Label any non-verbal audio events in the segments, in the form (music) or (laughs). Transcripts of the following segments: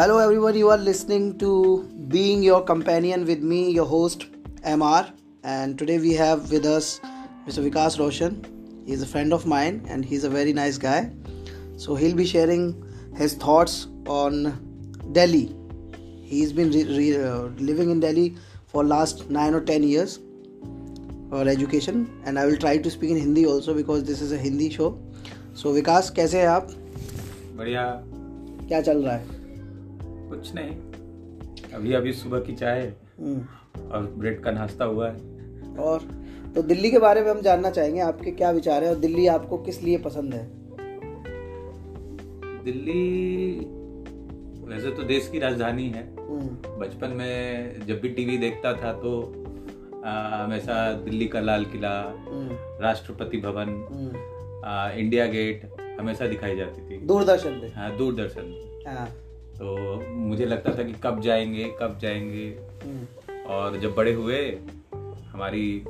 Hello, everyone. You are listening to Being Your Companion with me, your host, MR. And today we have with us Mr. Vikas Roshan. He's a friend of mine and he's a very nice guy. So he'll be sharing his thoughts on Delhi. He's been re- re- uh, living in Delhi for last 9 or 10 years for education and I will try to speak in Hindi also because this is a Hindi show. So विकास कैसे हैं आप बढ़िया क्या चल रहा है कुछ नहीं। अभी अभी सुबह की चाय हम्म, और ब्रेड का नाश्ता हुआ है। और तो दिल्ली के बारे में हम जानना चाहेंगे आपके क्या विचार है और दिल्ली आपको किस लिए पसंद है? दिल्ली वैसे तो देश की राजधानी है। हम्म, बचपन में जब भी टीवी देखता था तो हमेशा दिल्ली का लाल किला हम्म, राष्ट्रपति भवन। आ, इंडिया गेट हमेशा दिखाई जाती थी। दूरदर्शन पे? हाँ दूरदर्शन। हाँ। तो मुझे लगता था कि कब जाएँगे कब जाएँगे और जब बड़े हुए हमारी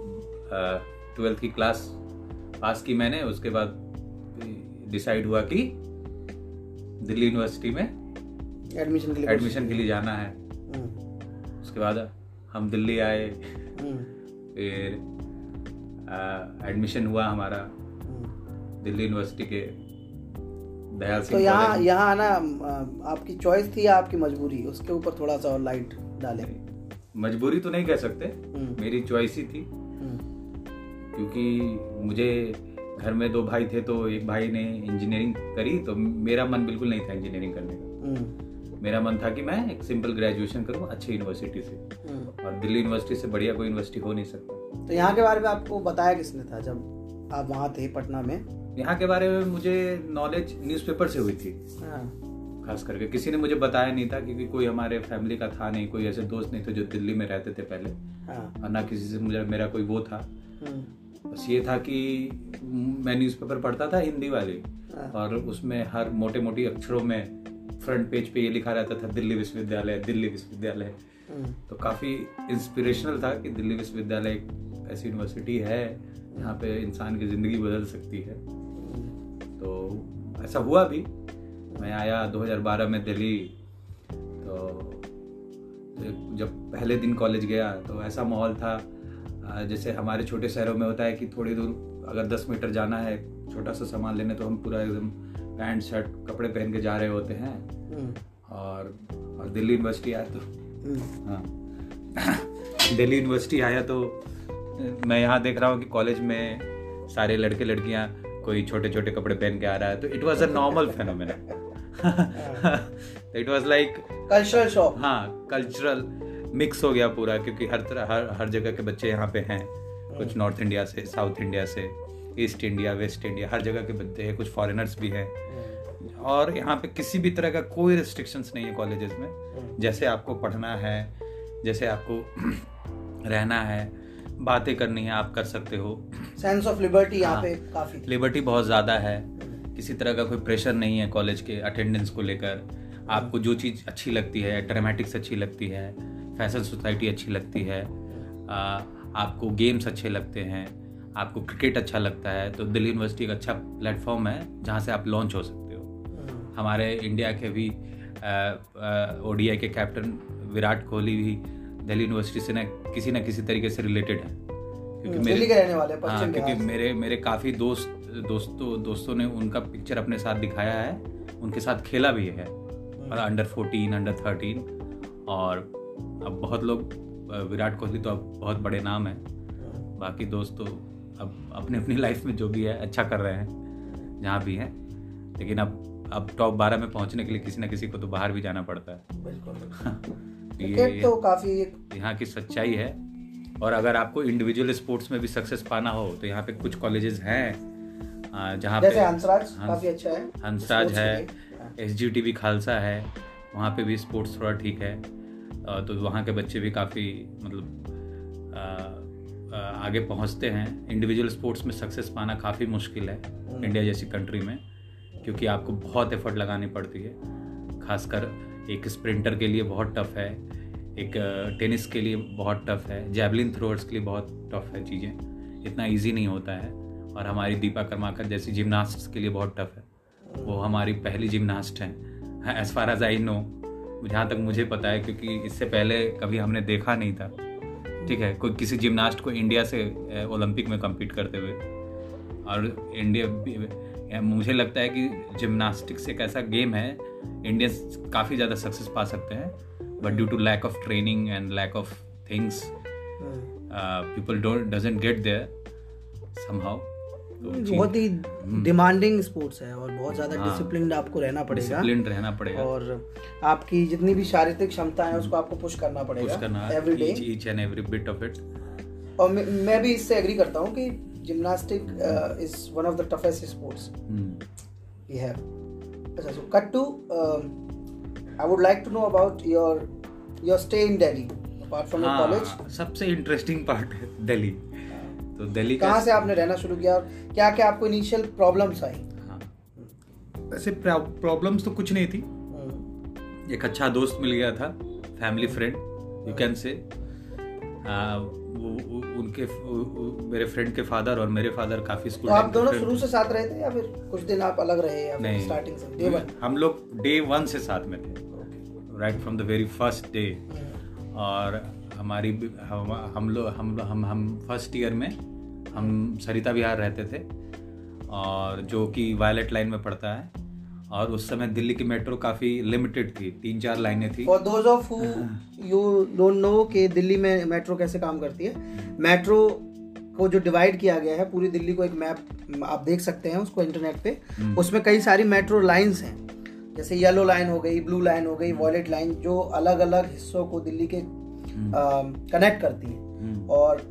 ट्वेल्थ की क्लास पास की मैंने उसके बाद डिसाइड हुआ कि दिल्ली यूनिवर्सिटी में एडमिशन के लिए एडमिशन के लिए जाना है उसके बाद हम दिल्ली आए फिर एडमिशन हुआ हमारा। दिल्ली यूनिवर्सिटी के दयाल तो यहाँ यहाँ आना आपकी चॉइस थी या आपकी मजबूरी? उसके ऊपर थोड़ा सा और लाइट डालें। मजबूरी तो नहीं कह सकते। हम्म, मेरी चॉइस ही थी। हम्म, क्योंकि मुझे घर में दो भाई थे तो एक भाई ने इंजीनियरिंग करी तो मेरा मन बिल्कुल नहीं था इंजीनियरिंग करने का। हम्म, मेरा मन था कि मैं एक सिंपल ग्रेजुएशन करूँ अच्छी यूनिवर्सिटी से। और दिल्ली यूनिवर्सिटी से बढ़िया कोई यूनिवर्सिटी हो नहीं सकता। तो यहाँ के बारे में आपको बताया किसने था जब आप वहाँ थे पटना में? यहाँ के बारे में मुझे नॉलेज न्यूज़पेपर से हुई थी। हाँ, खास करके किसी ने मुझे बताया नहीं था क्योंकि कोई हमारे फैमिली का था नहीं कोई ऐसे दोस्त नहीं थे जो दिल्ली में रहते थे पहले। हाँ, और ना किसी से मुझे मेरा कोई वो था। हम्म, बस ये था कि मैं न्यूज़पेपर पढ़ता था हिंदी वाले। हाँ, और उसमें हर मोटे मोटी अक्षरों में फ्रंट पेज पे ये लिखा रहता था दिल्ली विश्वविद्यालय दिल्ली विश्वविद्यालय। हम्म, तो काफ़ी इंस्पिरेशनल था कि दिल्ली विश्वविद्यालय एक ऐसी यूनिवर्सिटी है जहाँ पे इंसान की ज़िंदगी बदल सकती है। तो ऐसा हुआ भी। मैं आया 2012 में दिल्ली तो जब पहले दिन कॉलेज गया तो ऐसा माहौल था जैसे हमारे छोटे शहरों में होता है कि थोड़ी दूर अगर 10 मीटर जाना है छोटा सा सामान लेने तो हम पूरा एकदम पैंट शर्ट कपड़े पहन के जा रहे होते हैं। हम्म, और और दिल्ली यूनिवर्सिटी आया तो हम्म, हाँ। (coughs) दिल्ली यूनिवर्सिटी आया तो मैं यहाँ देख रहा हूँ कि कॉलेज में सारे लड़के लड़कियाँ कोई छोटे छोटे कपड़े पहन के आ रहा है तो it was a normal phenomena it was like cultural shock हाँ कल्चरल मिक्स हो गया पूरा क्योंकि हर तरह हर हर जगह के बच्चे यहाँ पे हैं। कुछ नॉर्थ इंडिया से साउथ इंडिया से ईस्ट इंडिया वेस्ट इंडिया हर जगह के बच्चे हैं कुछ फॉरेनर्स भी हैं। और यहाँ पे किसी भी तरह का कोई रिस्ट्रिक्शंस नहीं है कॉलेजेस में। जैसे आपको पढ़ना है जैसे आपको (clears throat) रहना है बातें करनी है आप कर सकते हो। सेंस ऑफ़ लिबर्टी यहाँ हाँ। पे काफ़ी लिबर्टी बहुत ज़्यादा है। किसी तरह का कोई प्रेशर नहीं है कॉलेज के अटेंडेंस को लेकर। आपको जो चीज़ अच्छी लगती है ड्रामेटिक्स अच्छी लगती है फ़ैशन सोसाइटी अच्छी लगती है आ, आपको गेम्स अच्छे लगते हैं आपको क्रिकेट अच्छा लगता है तो दिल्ली यूनिवर्सिटी एक अच्छा प्लेटफॉर्म है जहाँ से आप लॉन्च हो सकते हो। हम्म, हमारे इंडिया के भी ओडीआई के कैप्टन विराट कोहली भी दिल्ली यूनिवर्सिटी से ना किसी ना किसी तरीके से रिलेटेड है। क्योंकि हम्म, दिल्ली के रहने वाले हैं, क्योंकि मेरे मेरे काफ़ी दोस्त दोस्तों दोस्तों ने उनका पिक्चर अपने साथ दिखाया है उनके साथ खेला भी है। और अंडर फोर्टीन अंडर थर्टीन और अब बहुत लोग विराट कोहली तो अब बहुत बड़े नाम है। हम्म, बाकी दोस्त तो अब अपने अपनी लाइफ में जो भी है अच्छा कर रहे हैं जहाँ भी हैं। लेकिन अब अब टॉप बारह में पहुँचने के लिए किसी ना किसी को तो बाहर भी जाना पड़ता है। बिल्कुल। (laughs) क्रिकेट तो काफ़ी यहाँ की सच्चाई है। और अगर आपको इंडिविजुअल स्पोर्ट्स में भी सक्सेस पाना हो तो यहाँ पे कुछ कॉलेजेस हैं जहाँ जैसे पे हंसराज हंस- काफ़ी अच्छा है। हंसराज है। हाँ, एस जी टी भी खालसा है वहाँ पे भी स्पोर्ट्स थोड़ा ठीक है। तो वहाँ के बच्चे भी काफ़ी मतलब आ, आ, आगे पहुँचते हैं। इंडिविजुअल स्पोर्ट्स में सक्सेस पाना काफ़ी मुश्किल है इंडिया जैसी कंट्री में क्योंकि आपको बहुत एफर्ट लगानी पड़ती है खासकर एक स्प्रिंटर के लिए बहुत टफ है, एक टेनिस के लिए बहुत टफ है, जैवलिन थ्रोअर्स के लिए बहुत टफ है चीज़ें। इतना इजी नहीं होता है। और हमारी दीपा कर्माकर जैसी जिम्नास्ट्स के लिए बहुत टफ है। वो हमारी पहली जिमनास्ट हैं। As far as I know जहाँ तक मुझे पता है, क्योंकि इससे पहले कभी हमने देखा नहीं था। ठीक है, कोई किसी जिमनास्ट को इंडिया से ओलंपिक में कम्पीट करते हुए। और इंडिया मुझे लगता है कि जिमनास्टिक्स एक ऐसा गेम है इंडियंस काफ़ी ज़्यादा सक्सेस पा सकते हैं but due to lack of training and lack of things people don't doesn't get there somehow बहुत ही डिमांडिंग हम्म। स्पोर्ट्स है और बहुत ज़्यादा डिसिप्लिन हाँ, आपको रहना पड़ेगा। डिसिप्लिन रहना पड़ेगा। और आपकी जितनी भी शारीरिक क्षमता है उसको आपको पुश करना पड़ेगा पुश करना every day each and every bit of it और मैं भी इससे एग्री करता हूँ कि gymnastic is one of the toughest sports we have अच्छा so cut to I would like to know about your your stay in Delhi apart from your college सबसे interesting part है दिल्ली तो दिल्ली कहाँ से आपने रहना शुरू किया और क्या क्या आपको इनिशियल प्रॉब्लम्स आई? हाँ। वैसे प्रॉब्लम्स तो कुछ नहीं थी। हम्म। एक अच्छा दोस्त मिल गया था family friend you can say उनके मेरे फ्रेंड के फादर और मेरे फादर काफ़ी स्कूल तो आप दोनों शुरू से साथ रहे थे या फिर कुछ दिन आप अलग रहे या नहीं स्टार्टिंग से? डे वन हम लोग डे वन से साथ में थे। Right from the very first day और हमारी हम हम लोग हम हम हम फ़र्स्ट ईयर में हम सरिता विहार रहते थे। और जो कि वायलेट लाइन में पड़ता है। और उस समय दिल्ली की मेट्रो काफ़ी लिमिटेड थी तीन चार लाइनें थी for those of who you don't know कि दिल्ली में मेट्रो कैसे काम करती है मेट्रो को जो डिवाइड किया गया है पूरी दिल्ली को एक मैप आप देख सकते हैं उसको इंटरनेट पे हम्म। उसमें कई सारी मेट्रो लाइंस हैं जैसे येलो लाइन हो गई ब्लू लाइन हो गई वॉलेट लाइन जो अलग अलग हिस्सों को दिल्ली के कनेक्ट हम्म। करती है हम्म। और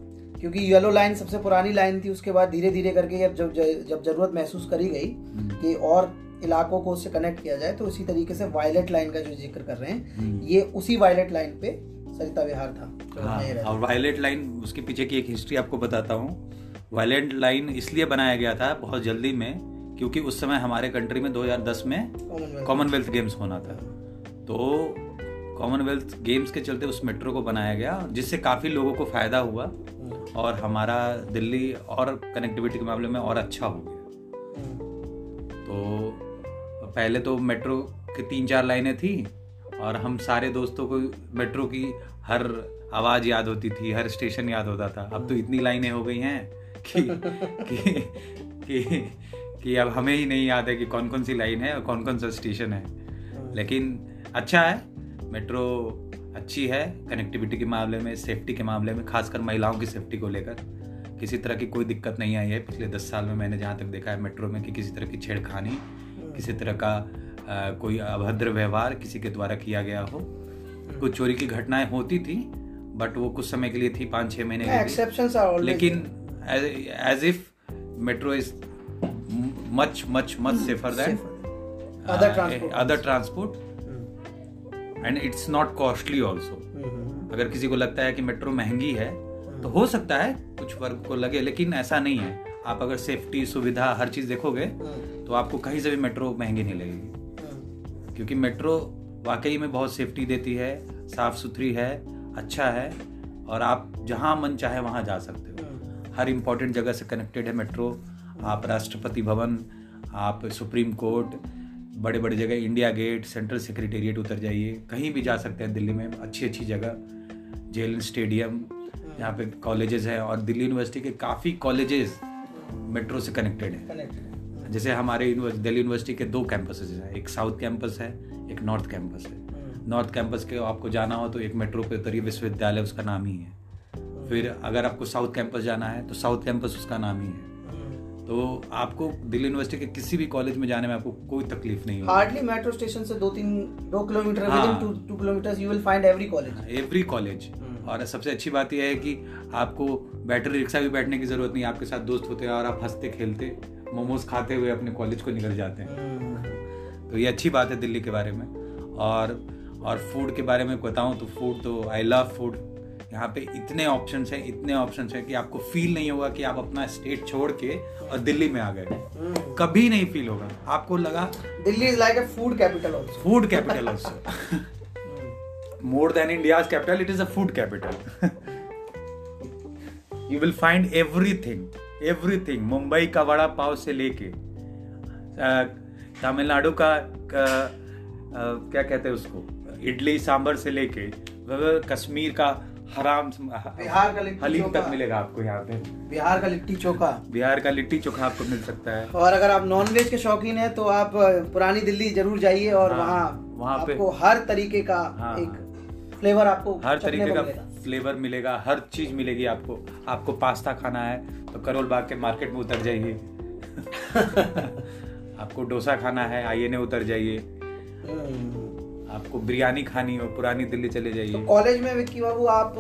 क्योंकि येलो लाइन सबसे पुरानी लाइन थी उसके बाद धीरे धीरे करके जब जब ज़रूरत महसूस करी गई। कि और इलाकों को उससे कनेक्ट किया जाए तो उसी तरीके से वायलेट लाइन का जो ज़िक्र कर रहे हैं हम्म। ये उसी वायलेट लाइन पे सरिता विहार था हाँ, और वायलेट लाइन उसके पीछे की एक हिस्ट्री आपको बताता हूँ। वायलेट लाइन इसलिए बनाया गया था बहुत जल्दी में क्योंकि उस समय हमारे कंट्री में 2010 में कॉमनवेल्थ गेम्स होना था। तो कॉमनवेल्थ गेम्स के चलते उस मेट्रो को बनाया गया जिससे काफ़ी लोगों को फ़ायदा हुआ और हमारा दिल्ली और कनेक्टिविटी के मामले में और अच्छा हो गया। तो पहले तो मेट्रो की तीन चार लाइनें थी और हम सारे दोस्तों को मेट्रो की हर आवाज़ याद होती थी, हर स्टेशन याद होता था। अब तो इतनी लाइनें हो गई हैं कि कि कि कि अब हमें ही नहीं याद है कि कौन कौन सी लाइन है और कौन कौन सा स्टेशन है। लेकिन अच्छा है, मेट्रो अच्छी है, कनेक्टिविटी के मामले में, सेफ्टी के मामले में, खासकर महिलाओं की सेफ्टी को लेकर। किसी तरह की कोई दिक्कत नहीं आई है। पिछले दस साल में मैंने जहाँ तक देखा है मेट्रो में कि किसी तरह की छेड़खानी किसी तरह का आ, कोई अभद्र व्यवहार किसी के द्वारा किया गया हो। कुछ चोरी की घटनाएँ होती थी बट वो कुछ समय के लिए थी पाँच छः महीने के लेकिन as if metro is much much much safer than other transport and it's not costly also अगर किसी को लगता है कि मेट्रो महँगी है तो हो सकता है कुछ वर्ग को लगे लेकिन ऐसा नहीं है। आप अगर सेफ्टी सुविधा हर चीज़ देखोगे हम्म। तो आपको कहीं से भी मेट्रो महँगी नहीं लगेगी हम्म। क्योंकि मेट्रो वाकई में बहुत सेफ्टी देती है साफ़ सुथरी है अच्छा है और आप जहाँ मन चाहे वहाँ जा सकते हो हम्म। हर इम्पोर्टेंट जगह से कनेक्टेड है मेट्रो आप राष्ट्रपति भवन आप सुप्रीम कोर्ट बड़े बड़े जगह इंडिया गेट सेंट्रल सेक्रेटेरिएट उतर जाइए कहीं भी जा सकते हैं दिल्ली में अच्छी अच्छी जगह जेल स्टेडियम यहाँ पे कॉलेजेस हैं और दिल्ली यूनिवर्सिटी के काफ़ी कॉलेजेस मेट्रो से कनेक्टेड है। जैसे हमारे दिल्ली यूनिवर्सिटी के दो कैंपसेस हैं। एक साउथ कैंपस है एक नॉर्थ कैंपस है। नॉर्थ कैंपस के आपको जाना हो तो एक मेट्रो पे उतरिए विश्वविद्यालय उसका नाम ही है। फिर अगर आपको साउथ कैंपस जाना है तो साउथ कैंपस उसका नाम ही है। तो आपको दिल्ली यूनिवर्सिटी के किसी भी कॉलेज में जाने में आपको कोई तकलीफ़ नहीं होगी। हार्डली मेट्रो स्टेशन से दो तीन दो किलोमीटर हाँ, two kilometre you will find every college every college और सबसे अच्छी बात यह है कि आपको बैटरी रिक्शा भी बैठने की ज़रूरत नहीं आपके साथ दोस्त होते हैं और आप हँसते खेलते मोमोज खाते हुए अपने कॉलेज को निकल जाते हैं। तो ये अच्छी बात है दिल्ली के बारे में। और और फ़ूड के बारे में बताऊँ तो फ़ूड तो आई लव फ़ूड यहाँ पे इतने ऑप्शन हैं इतने ऑप्शन हैं कि आपको फील नहीं होगा कि आप अपना स्टेट छोड़ के और दिल्ली में आ गए। कभी नहीं फील होगा। आपको लगा Delhi is like a food capital food capital also more than India capital it is a food capital you will find everything everything Mumbai का वड़ा पाव से लेके तमिलनाडु का क्या कहते हैं उसको इडली सांभर से लेके कश्मीर का हराम बिहार का लिट्टी हलीम तक मिलेगा आपको यहाँ पे बिहार का लिट्टी चोखा बिहार का लिट्टी चोखा आपको मिल सकता है और अगर आप नॉनवेज के शौकीन हैं तो आप पुरानी दिल्ली ज़रूर जाइए और हाँ, वहाँ वहाँ पे- आपको हर तरीके का हाँ, एक फ्लेवर आपको हर तरीके का फ्लेवर मिलेगा हर चीज़ मिलेगी आपको। आपको पास्ता खाना है तो करोल बाग के मार्केट में उतर जाइए। (laughs) आपको डोसा खाना है आईएनए उतर जाइए। हम्म। आपको बिरयानी खानी हो पुरानी दिल्ली चले जाइए। तो कॉलेज में विक्की बाबू आप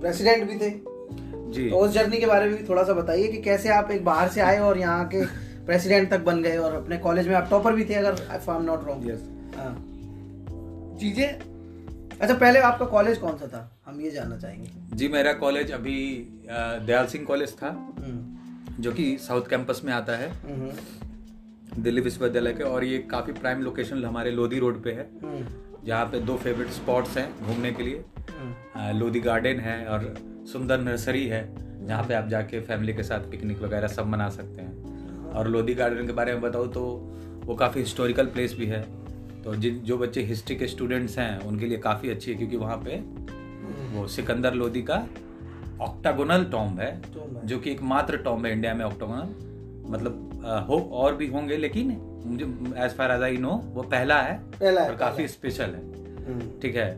प्रेसिडेंट भी थे। जी। तो उस जर्नी के बारे में भी थोड़ा सा बताइए कि कैसे आप एक बाहर से आए और यहाँ के प्रेसिडेंट तक बन गए और अपने कॉलेज में आप टॉपर भी थे अगर I am not wrong yes चीज़ें? अच्छा पहले आपका कॉलेज कौन सा था? हम ये जानना चाहेंगे। जी मेरा कॉलेज अभी दयाल सिंह कॉलेज था हम्म, जो कि साउथ कैंपस में आता है। हम्म, दिल्ली विश्वविद्यालय के और ये काफ़ी प्राइम लोकेशन हमारे लोधी रोड पे है। हम्म, जहाँ पे दो फेवरेट स्पॉट्स हैं घूमने के लिए। लोधी गार्डन है और सुंदर नर्सरी है जहाँ पे आप जाके फैमिली के साथ पिकनिक वगैरह सब मना सकते हैं। और लोधी गार्डन के बारे में बताऊँ तो वो काफ़ी हिस्टोरिकल प्लेस भी है। तो जिन जो बच्चे हिस्ट्री के स्टूडेंट्स हैं उनके लिए काफ़ी अच्छी है क्योंकि वहाँ पे वो सिकंदर लोधी का ऑक्टागोनल टॉम्ब है जो कि एकमात्र टॉम्ब है इंडिया में ऑक्टागोनल मतलब हो और भी होंगे लेकिन मुझे as far as I know वो पहला है पहला और काफ़ी स्पेशल है। हम्म, ठीक है?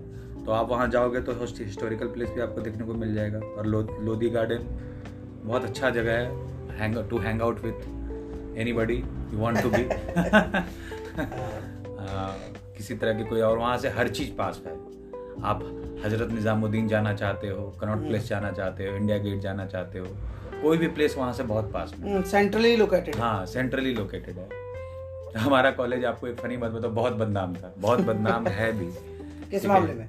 तो आप वहाँ जाओगे तो हिस्टोरिकल प्लेस भी आपको देखने को मिल जाएगा। और लो, लोधी गार्डन बहुत अच्छा जगह है hang to hang out with anybody you want to be किसी तरह की कोई और वहाँ से हर चीज़ पास है। आप हज़रत निज़ामुद्दीन जाना चाहते हो कनॉट प्लेस जाना चाहते हो इंडिया गेट जाना चाहते हो कोई भी प्लेस वहाँ से बहुत पास में हम्म, सेंट्रली लोकेटेड हाँ। सेंट्रली लोकेटेड है। हमारा कॉलेज आपको एक फनी बात बताओ बहुत बदनाम था बहुत बदनाम (laughs) है भी। किस मामले में?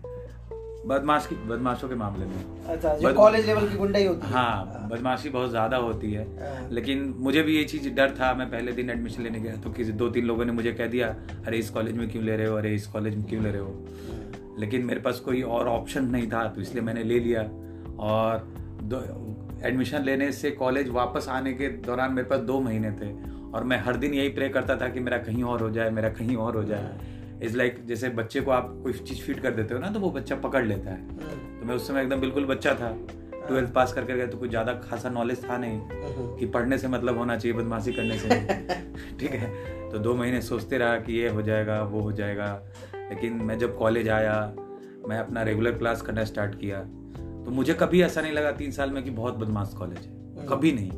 बदमाश की बदमाशों के मामले में। अच्छा जो बद- कॉलेज लेवल की गुंडाई होती है। हाँ बदमाशी बहुत ज़्यादा होती है। हाँ। लेकिन मुझे भी ये चीज़ डर था मैं पहले दिन एडमिशन लेने गया तो किसी दो तीन लोगों ने मुझे कह दिया अरे इस कॉलेज में क्यों ले रहे हो? अरे इस कॉलेज में क्यों ले रहे हो? लेकिन मेरे पास कोई और ऑप्शन नहीं था तो इसलिए मैंने ले लिया। और एडमिशन लेने से कॉलेज वापस आने के दौरान मेरे पास दो महीने थे। और मैं हर दिन यही प्रे करता था कि मेरा कहीं और हो जाए मेरा कहीं और हो जाए। इज़ लाइक like, जैसे बच्चे को आप कोई चीज़ फ़ीड कर देते हो ना तो वो बच्चा पकड़ लेता है। हम्म, तो मैं उस समय एकदम बिल्कुल बच्चा था। ट्वेल्थ पास करके गया तो कुछ ज़्यादा खासा नॉलेज था नहीं हम्म, कि पढ़ने से मतलब होना चाहिए बदमाशी करने से (laughs) ठीक है? तो दो महीने सोचते रहा कि ये हो जाएगा वो हो जाएगा। लेकिन मैं जब कॉलेज आया मैं अपना रेगुलर क्लास करना स्टार्ट किया तो मुझे कभी ऐसा नहीं लगा तीन साल में कि बहुत बदमाश कॉलेज है। कभी नहीं।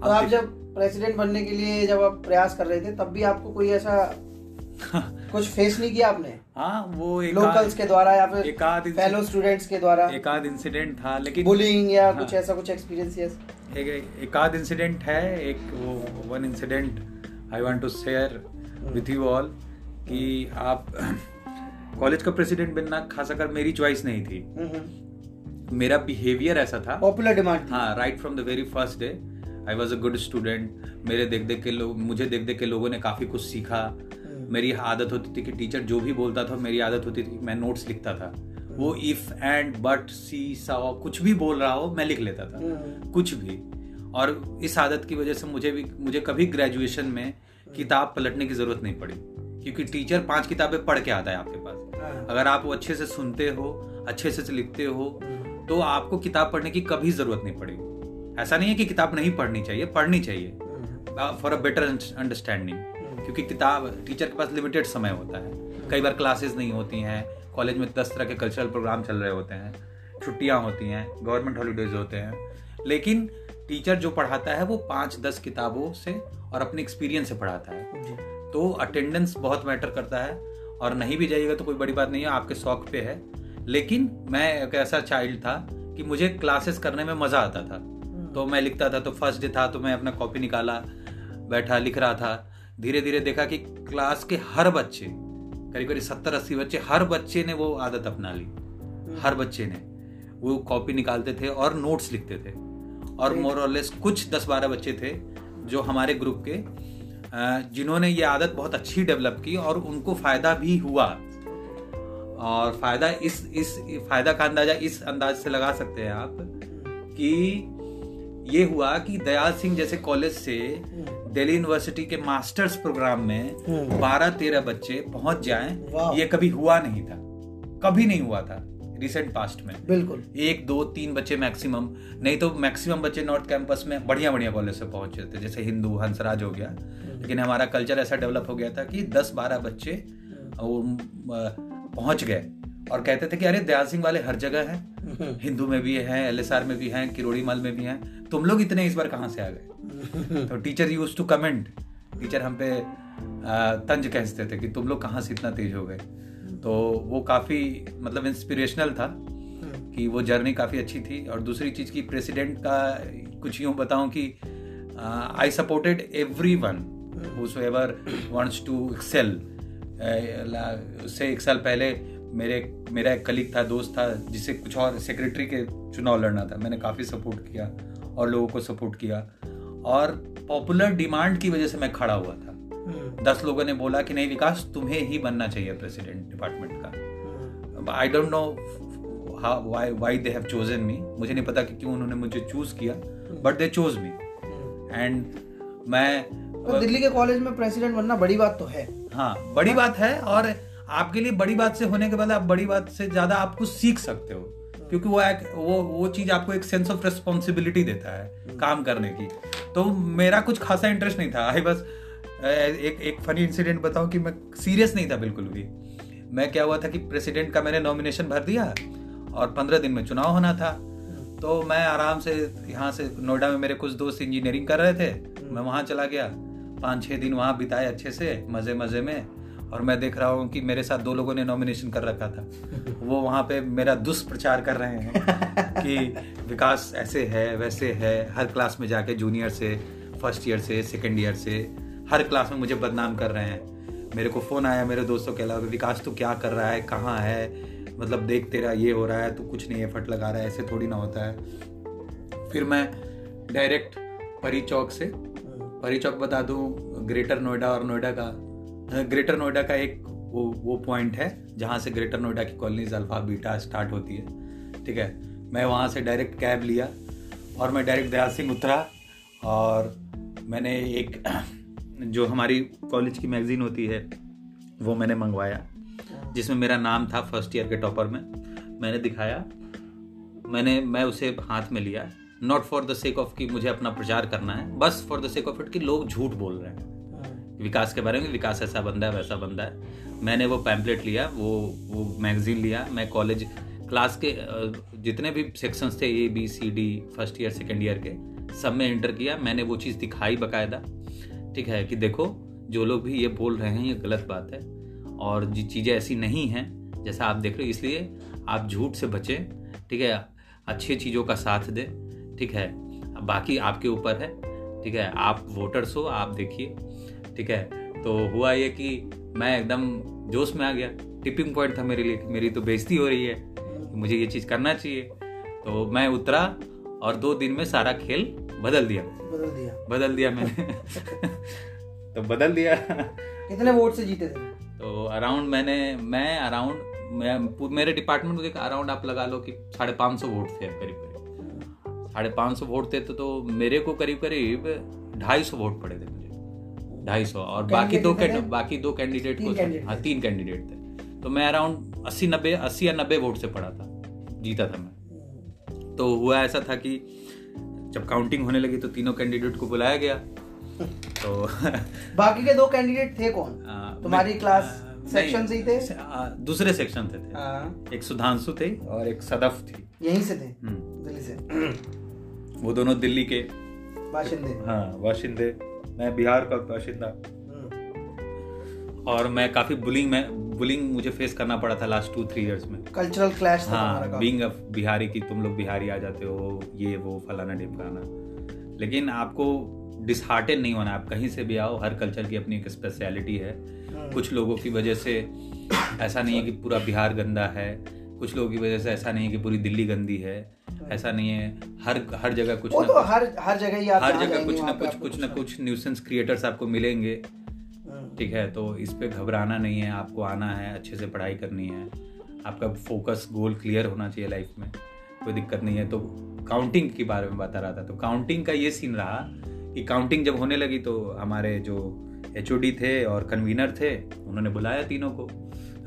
तो आप जब प्रेसिडेंट बनने के लिए जब आप प्रयास कर रहे थे तब भी आपको कोई ऐसा (laughs) कुछ फेस नहीं किया आपने? हाँ वो एक लोकल्स के द्वारा या फिर फेलो स्टूडेंट्स के द्वारा? एक आध इंसिडेंट था लेकिन बुलिंग या हाँ। कुछ ऐसा कुछ एक्सपीरियंस एक एक आध इंसिडेंट है एक वो one incident I want to share with you all कि आप (clears throat) कॉलेज का प्रेसिडेंट बनना खास कर मेरी चॉइस नहीं थी। मेरा बिहेवियर ऐसा था। पॉपुलर डिमांड हाँ right from the very first day I was a good student मेरे देख देख के लोग मुझे देख देख के लोगों ने काफ़ी कुछ सीखा। मेरी आदत होती थी कि टीचर जो भी बोलता था मेरी आदत होती थी मैं नोट्स लिखता था। वो इफ़ एंड बट सी सा कुछ भी बोल रहा हो मैं लिख लेता था। कुछ भी। और इस आदत की वजह से मुझे भी मुझे कभी ग्रेजुएशन में किताब पलटने की ज़रूरत नहीं पड़ी। क्योंकि टीचर पाँच किताबें पढ़ के आता है आपके पास। अगर आप वो अच्छे से सुनते हो अच्छे से लिखते हो तो आपको किताब पढ़ने की कभी ज़रूरत नहीं पड़ेगी ऐसा नहीं है कि किताब नहीं पढ़नी चाहिए पढ़नी चाहिए। फॉर अ बेटर अंडरस्टैंडिंग क्योंकि किताब टीचर के पास लिमिटेड समय होता है। कई बार क्लासेस नहीं होती हैं कॉलेज में दस तरह के कल्चरल प्रोग्राम चल रहे होते हैं छुट्टियाँ होती हैं गवर्नमेंट हॉलीडेज होते हैं। लेकिन टीचर जो पढ़ाता है वो पाँच दस किताबों से और अपने एक्सपीरियंस से पढ़ाता है। तो अटेंडेंस बहुत मैटर करता है और नहीं भी जाइएगा तो कोई बड़ी बात नहीं है आपके शौक पे है। लेकिन मैं एक ऐसा चाइल्ड था कि मुझे क्लासेस करने में मज़ा आता था। तो मैं लिखता था तो फ़र्स्ट डे था तो मैं अपना कॉपी निकाला बैठा लिख रहा था। धीरे धीरे देखा कि क्लास के हर बच्चे करीब करीब सत्तर अस्सी बच्चे हर बच्चे ने वो आदत अपना ली। हर बच्चे ने। वो कॉपी निकालते थे और नोट्स लिखते थे। और मोर और लेस कुछ दस बारह बच्चे थे जो हमारे ग्रुप के जिन्होंने ये आदत बहुत अच्छी डेवलप की और उनको फ़ायदा भी हुआ। और फ़ायदा इस इस फ़ायदा का अंदाज़ा इस अंदाज से लगा सकते हैं आप कि ये हुआ कि दयाल सिंह जैसे कॉलेज से दिल्ली यूनिवर्सिटी के मास्टर्स प्रोग्राम में बारह तेरह बच्चे पहुँच जाएँ। ये कभी हुआ नहीं था। कभी नहीं हुआ था रिसेंट पास्ट में। बिल्कुल। एक दो तीन बच्चे मैक्सिमम नहीं तो मैक्सिमम बच्चे नॉर्थ कैंपस में बढ़िया बढ़िया कॉलेज से पहुँचे थे जैसे हिंदू हंसराज हो गया। लेकिन हमारा कल्चर ऐसा डेवलप हो गया था कि दस बारह बच्चे पहुँच गए। और कहते थे कि अरे दयाल सिंह वाले हर जगह हैं। हिंदू में भी हैं एल में भी हैं किरोड़ी मल में भी हैं। तुम लोग इतने इस बार कहाँ से आ गए? (laughs) तो teacher use to comment teacher हम पे तंज कहते थे कि तुम लोग कहाँ से इतना तेज हो गए? तो वो काफ़ी मतलब इंस्पिरेशनल था कि वो जर्नी काफ़ी अच्छी थी। और दूसरी चीज़ की प्रेसिडेंट का कुछ यूँ बताऊँ कि I supported everyone ever wants to excel उससे एक साल पहले मेरे मेरा एक कलीग था दोस्त था जिसे कुछ और सेक्रेटरी के चुनाव लड़ना था। मैंने काफ़ी सपोर्ट किया और लोगों को सपोर्ट किया। और पॉपुलर डिमांड की वजह से मैं खड़ा हुआ था। हम्म। दस लोगों ने बोला कि नहीं विकास तुम्हें ही बनना चाहिए प्रेसिडेंट डिपार्टमेंट का। I don't know why why they have chosen me मुझे नहीं पता कि क्यों उन्होंने मुझे चूज़ किया but they chose me and मैं तो दिल्ली के कॉलेज में प्रेसिडेंट बनना बड़ी बात तो है। हाँ बड़ी बात है और आपके लिए बड़ी बात से होने के बाद आप बड़ी बात से ज़्यादा आप कुछ सीख सकते हो। क्योंकि वो एक, वो वो चीज़ आपको एक सेंस ऑफ़ रिस्पॉन्सिबिलिटी देता है काम करने की। तो मेरा कुछ खासा इंटरेस्ट नहीं था। आई बस एक एक फनी इंसिडेंट बताऊँ कि मैं सीरियस नहीं था बिल्कुल भी। मैं क्या हुआ था कि प्रेसिडेंट का मैंने नॉमिनेशन भर दिया और पंद्रह दिन में चुनाव होना था। तो मैं आराम से यहाँ से नोएडा में मेरे कुछ दोस्त इंजीनियरिंग कर रहे थे। मैं वहाँ चला गया। पाँच छः दिन वहाँ बिताए अच्छे से मज़े मज़े में। और मैं देख रहा हूँ कि मेरे साथ दो लोगों ने नॉमिनेशन कर रखा था। (laughs) वो वहाँ पे मेरा दुष्प्रचार कर रहे हैं कि विकास ऐसे है वैसे है हर क्लास में जाके जूनियर से फ़र्स्ट ईयर से सेकेंड ईयर से हर क्लास में मुझे बदनाम कर रहे हैं। मेरे को फ़ोन आया मेरे दोस्तों के अलावा विकास तो क्या कर रहा है? कहाँ है? मतलब देख तेरा ये हो रहा है तो कुछ नहीं एफर्ट लगा रहा है ऐसे थोड़ी ना होता है। फिर मैं डायरेक्ट परी चौक से परी चौक बता दूँ ग्रेटर नोएडा और नोएडा का ग्रेटर नोएडा का एक वो वो पॉइंट है, जहाँ से ग्रेटर नोएडा की कॉलोनीज अल्फ़ा बीटा स्टार्ट होती है। ठीक है? मैं वहाँ से डायरेक्ट कैब लिया और मैं डायरेक्ट दयाल सिंह उतरा और मैंने एक जो हमारी कॉलेज की मैगजीन होती है, वो मैंने मंगवाया, जिसमें मेरा नाम था फ़र्स्ट ईयर के टॉपर में। मैंने दिखाया, मैंने, मैं उसे हाथ में लिया। Not for the sake of कि मुझे अपना प्रचार करना है, बस for the sake of it कि लोग झूठ बोल रहे हैं। विकास के बारे में विकास ऐसा बंदा है, वैसा बंदा है। मैंने वो पैम्पलेट लिया, वो वो मैगजीन लिया। मैं कॉलेज क्लास के जितने भी सेक्शंस थे A B C D first year second year के, सब में इंटर किया। मैंने वो चीज़ दिखाई बकायदा। ठीक है कि देखो, जो लोग भी ये बोल रहे हैं, ये गलत बात है। और जी, चीज़ें ऐसी नहीं हैं, जैसा आप देख रहे हो, इसलिए आप झूठ से बचें। ठीक है, अच्छी चीज़ों का साथ दें। ठीक है, बाकी आपके ऊपर है। ठीक है, आप वोटर्स हो, आप देखिए। ठीक है? तो हुआ ये कि मैं एकदम जोश में आ गया। टिपिंग पॉइंट था मेरे लिए मेरी तो बेइज्जती हो रही है मुझे ये चीज़ करना चाहिए। तो मैं उतरा और दो दिन में सारा खेल बदल दिया। बदल दिया। बदल दिया मैंने। तो बदल दिया। कितने वोट से जीते थे? तो अराउंड मैंने मैं अराउंड मैं मेरे डिपार्टमेंट में अराउंड आप लगा लो कि साढ़े पाँच सौ वोट थे करीब करीब। साढ़े पाँच सौ वोट थे तो, तो मेरे को करीब करीब ढाई सौ वोट पड़े थे। ढाई सौ और बाकी दो बाकी दो कैंडिडेट को हाँ। तीन कैंडिडेट थे। तो मैं अराउंड अस्सी नब्बे अस्सी या नब्बे वोट से पड़ा था। जीता था मैं। तो हुआ ऐसा था कि जब काउंटिंग होने लगी तो तीनों कैंडिडेट को बुलाया गया। तो (laughs) बाकी के दो कैंडिडेट थे कौन? तुम्हारी क्लास सेक्शन से ही थे? आ, दूसरे सेक्शन थे, थे। हाँ। एक सुधांशु थे और एक सदफ थी। यहीं से थे? हम्म। दिल्ली से। वो दोनों दिल्ली के बाशिंदे हाँ बाशिंदे मैं बिहार का बाशिंदा और मैं काफ़ी बुलिंग में बुलिंग मुझे फेस करना पड़ा था लास्ट टू थ्री इयर्स में। कल्चरल क्लैश हाँ बीइंग अ बिहारी की तुम लोग बिहारी आ जाते हो ये वो फलाना ढिमकाना लेकिन आपको डिसहार्टेड नहीं होना आप कहीं से भी आओ हर कल्चर की अपनी एक स्पेशलिटी है। हम्म। कुछ लोगों की वजह से ऐसा नहीं है कि पूरा बिहार गंदा है कुछ लोगों की वजह से ऐसा नहीं है कि पूरी दिल्ली गंदी है। ऐसा नहीं है हर हर जगह कुछ ना तो हर हर जगह ही हर जगह कुछ ना कुछ कुछ ना कुछ न्यूसेंस क्रिएटर्स आपको मिलेंगे। हम्म। ठीक है तो इस पे घबराना नहीं है आपको आना है अच्छे से पढ़ाई करनी है। आपका फोकस गोल क्लियर होना चाहिए लाइफ में कोई दिक्कत नहीं है। तो काउंटिंग के बारे में बता रहा था तो काउंटिंग का ये सीन रहा कि काउंटिंग जब होने लगी तो हमारे जो एच थे और कन्वीनर थे उन्होंने बुलाया तीनों को।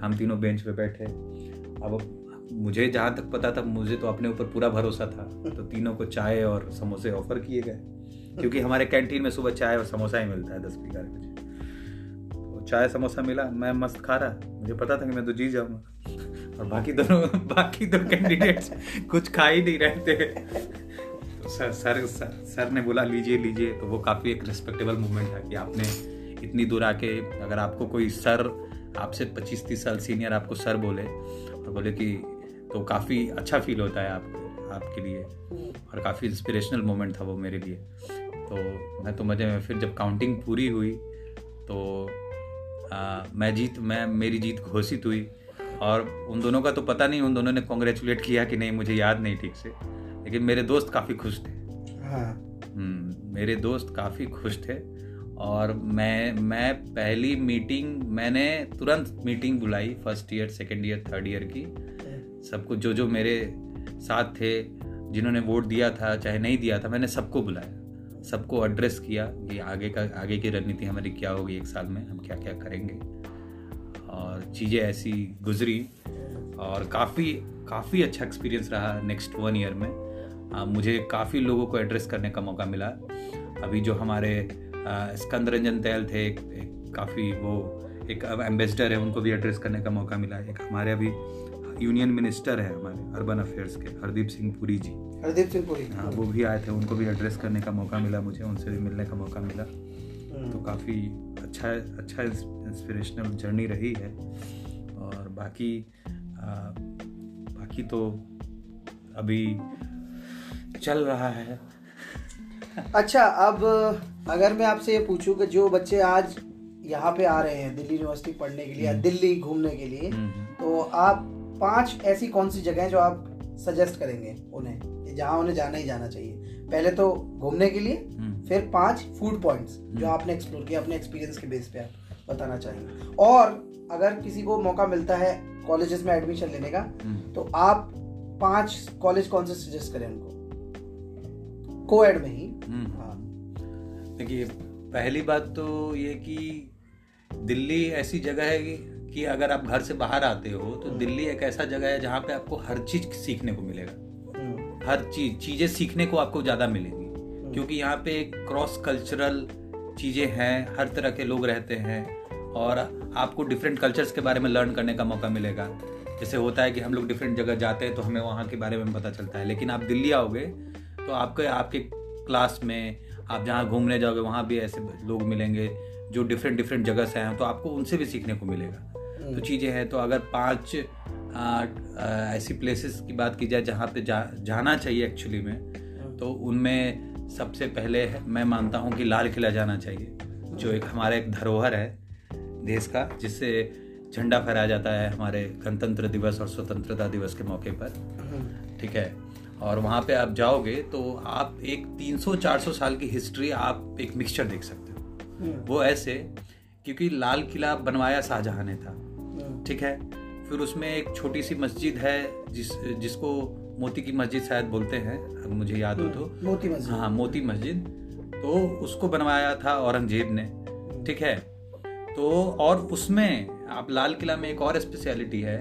हम तीनों बेंच पे बैठे। अब मुझे जहाँ तक पता था मुझे तो अपने ऊपर पूरा भरोसा था। तो तीनों को चाय और समोसे ऑफ़र किए गए। क्योंकि हमारे कैंटीन में सुबह चाय और समोसा ही मिलता है दस ग्यारह बजे तो चाय समोसा मिला मैं मस्त खा रहा। मुझे पता था कि मैं तो जी जाऊँगा। और बाकी दोनों बाकी दो कैंडिडेट्स कुछ खा ही नहीं रहे थे तो सर सर सर, सर ने बोला लीजिए लीजिए। तो वो काफ़ी एक रिस्पेक्टेबल मोमेंट था कि आपने इतनी दूर आके अगर आपको कोई सर आपसे पच्चीस तीस साल सीनियर आपको सर बोले और बोले कि तो काफ़ी अच्छा फील होता है आपको आपके लिए। और काफ़ी इंस्पिरेशनल मोमेंट था वो मेरे लिए। तो मैं तो मज़े में फिर जब काउंटिंग पूरी हुई तो आ, मैं जीत मैं मेरी जीत घोषित हुई। और उन दोनों का तो पता नहीं उन दोनों ने कॉन्ग्रेचुलेट किया कि नहीं मुझे याद नहीं ठीक से। लेकिन मेरे दोस्त काफ़ी खुश थे। हाँ। हम्म, मेरे दोस्त काफ़ी खुश थे। और मैं मैं पहली मीटिंग मैंने तुरंत मीटिंग बुलाई first year second year third year की। सबको जो जो मेरे साथ थे जिन्होंने वोट दिया था चाहे नहीं दिया था मैंने सबको बुलाया। सबको एड्रेस किया कि आगे का आगे की रणनीति हमारी क्या होगी एक साल में हम क्या क्या करेंगे। और चीज़ें ऐसी गुजरी और काफ़ी काफ़ी अच्छा एक्सपीरियंस रहा नेक्स्ट वन ईयर में। आ, मुझे काफ़ी लोगों को एड्रेस करने का मौका मिला। अभी जो हमारे स्कंद रंजन तैल थे एक, एक काफ़ी वो एक एम्बेसडर है उनको भी एड्रेस करने का मौका मिला। एक हमारे अभी यूनियन मिनिस्टर है हमारे अर्बन अफेयर्स के हरदीप सिंह पुरी जी। हरदीप सिंह पुरी। हाँ वो भी आए थे उनको भी एड्रेस करने का मौका मिला मुझे उनसे भी मिलने का मौका मिला। हम्म। तो काफ़ी अच्छा अच्छा इंस्पिरेशनल जर्नी रही है। और बाकी आ, बाकी तो अभी चल रहा है। अच्छा अब अगर मैं आपसे ये पूछूँ कि जो बच्चे आज यहाँ पे आ रहे हैं दिल्ली यूनिवर्सिटी पढ़ने के लिए या हम्म। दिल्ली घूमने के लिए हम्म, तो आप पाँच ऐसी कौन सी जगह जो आप सजेस्ट करेंगे उन्हें? जहाँ उन्हें जाना ही जाना चाहिए। पहले तो घूमने के लिए हम्म। फिर पाँच फ़ूड पॉइंट्स जो हम्म। आपने एक्सप्लोर किया अपने एक्सपीरियंस के बेस पे आप बताना चाहेंगे। और अगर किसी को मौका मिलता है कॉलेजेस में एडमिशन लेने का हम्म। तो आप पाँच कॉलेज कौन से सजेस्ट करें उनको? को एड में ही। हाँ। देखिए पहली बात तो ये कि दिल्ली ऐसी जगह है कि कि अगर आप घर से बाहर आते हो तो हम्म। दिल्ली एक ऐसा जगह है जहाँ पे आपको हर चीज़ सीखने को मिलेगा हम्म। हर चीज़ चीज़ें सीखने को आपको ज़्यादा मिलेंगी हम्म। क्योंकि यहाँ पे क्रॉस कल्चरल चीज़ें हैं हर तरह के लोग रहते हैं और आपको डिफरेंट कल्चर्स के बारे में लर्न करने का मौका मिलेगा जैसे होता है कि हम लोग डिफरेंट जगह जाते हैं तो हमें वहाँ के बारे में पता चलता है लेकिन आप दिल्ली आओगे तो आपके आपके क्लास में आप जहाँ घूमने जाओगे वहाँ भी ऐसे लोग मिलेंगे जो डिफरेंट डिफरेंट जगह से आए हैं तो आपको उनसे भी सीखने को मिलेगा तो। चीज़ें हैं तो अगर पाँच ऐसी प्लेसेस की बात की जाए जहाँ पे जा जाना चाहिए एक्चुअली में हम्म। तो उनमें सबसे पहले मैं मानता हूँ कि लाल किला जाना चाहिए जो एक हमारा एक धरोहर है देश का जिससे झंडा फहराया जाता है हमारे गणतंत्र दिवस और स्वतंत्रता दिवस के मौके पर हम्म। ठीक है और वहाँ पे आप जाओगे तो आप एक 300-400 साल की हिस्ट्री आप एक मिक्सचर देख सकते हो वो ऐसे क्योंकि लाल किला बनवाया शाहजहां ने था ठीक है। फिर उसमें एक छोटी सी मस्जिद है जिस जिसको मोती की मस्जिद शायद बोलते हैं अगर मुझे याद हो तो। हम्म, मोती मस्जिद। हाँ मोती मस्जिद। तो उसको बनवाया था औरंगज़ेब ने ठीक है। तो और उसमें आप लाल किला में एक और स्पेशलिटी है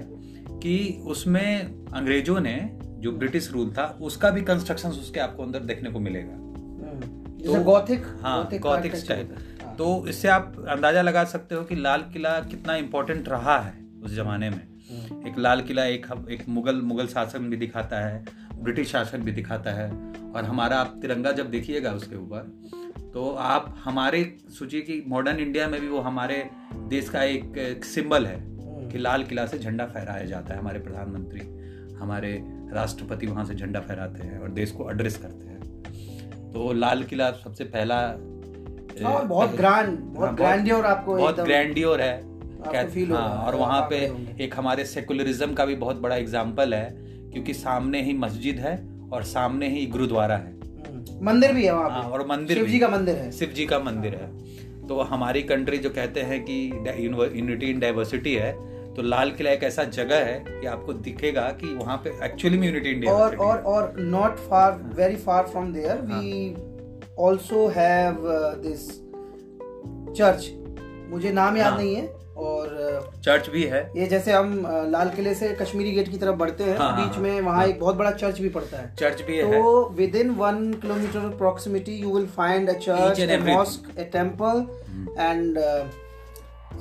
कि उसमें अंग्रेज़ों ने जो ब्रिटिश रूल था उसका भी कंस्ट्रक्शन उसके आपको अंदर देखने को मिलेगा। हम्म, तो गौथिक हाँ गौथिक स्टाइल तो इससे आप अंदाज़ा लगा सकते हो कि लाल किला कितना इम्पोर्टेंट रहा है। उस जमाने में। हम्म। एक लाल किला एक एक मुगल मुगल शासन भी दिखाता है ब्रिटिश शासन भी दिखाता है। और हमारा आप तिरंगा जब देखिएगा उसके ऊपर तो आप हमारे सोचिए कि मॉडर्न इंडिया में भी वो हमारे देश का एक, एक सिंबल है हम्म। कि लाल किला से झंडा फहराया जाता है हमारे प्रधानमंत्री। हमारे राष्ट्रपति वहाँ से झंडा फहराते हैं और देश को एड्रेस करते हैं। तो लाल किला सबसे पहला हाँ, बहुत ग्रैंड बहुत ग्रैंडियोर हाँ, आपको बहुत ग्रैंडियोर है। फील हाँ, और वहाँ पे एक हमारे सेकुलरिज्म का भी बहुत बड़ा एग्ज़ाम्पल है क्योंकि सामने ही मस्जिद है और सामने ही गुरुद्वारा है। हम्म, मंदिर भी है वहाँ पे। और मंदिर शिव जी का मंदिर है। शिव जी का मंदिर है। तो हमारी कंट्री जो कहते हैं कि यूनिटी इन डाइवर्सिटी है तो लाल किला एक ऐसा जगह है कि आपको दिखेगा कि वहाँ पे एक्चुअली में यूनिटी इंडिया और और और not far very far from there we also have this church मुझे नाम याद हाँ। नहीं है और चर्च भी है। ये जैसे हम लाल किले से कश्मीरी गेट की तरफ़ बढ़ते हैं हाँ, बीच हाँ, में वहाँ हाँ, एक बहुत बड़ा चर्च भी पड़ता है। चर्च भी है। तो within one kilometre proximity you will find a church a mosque a temple and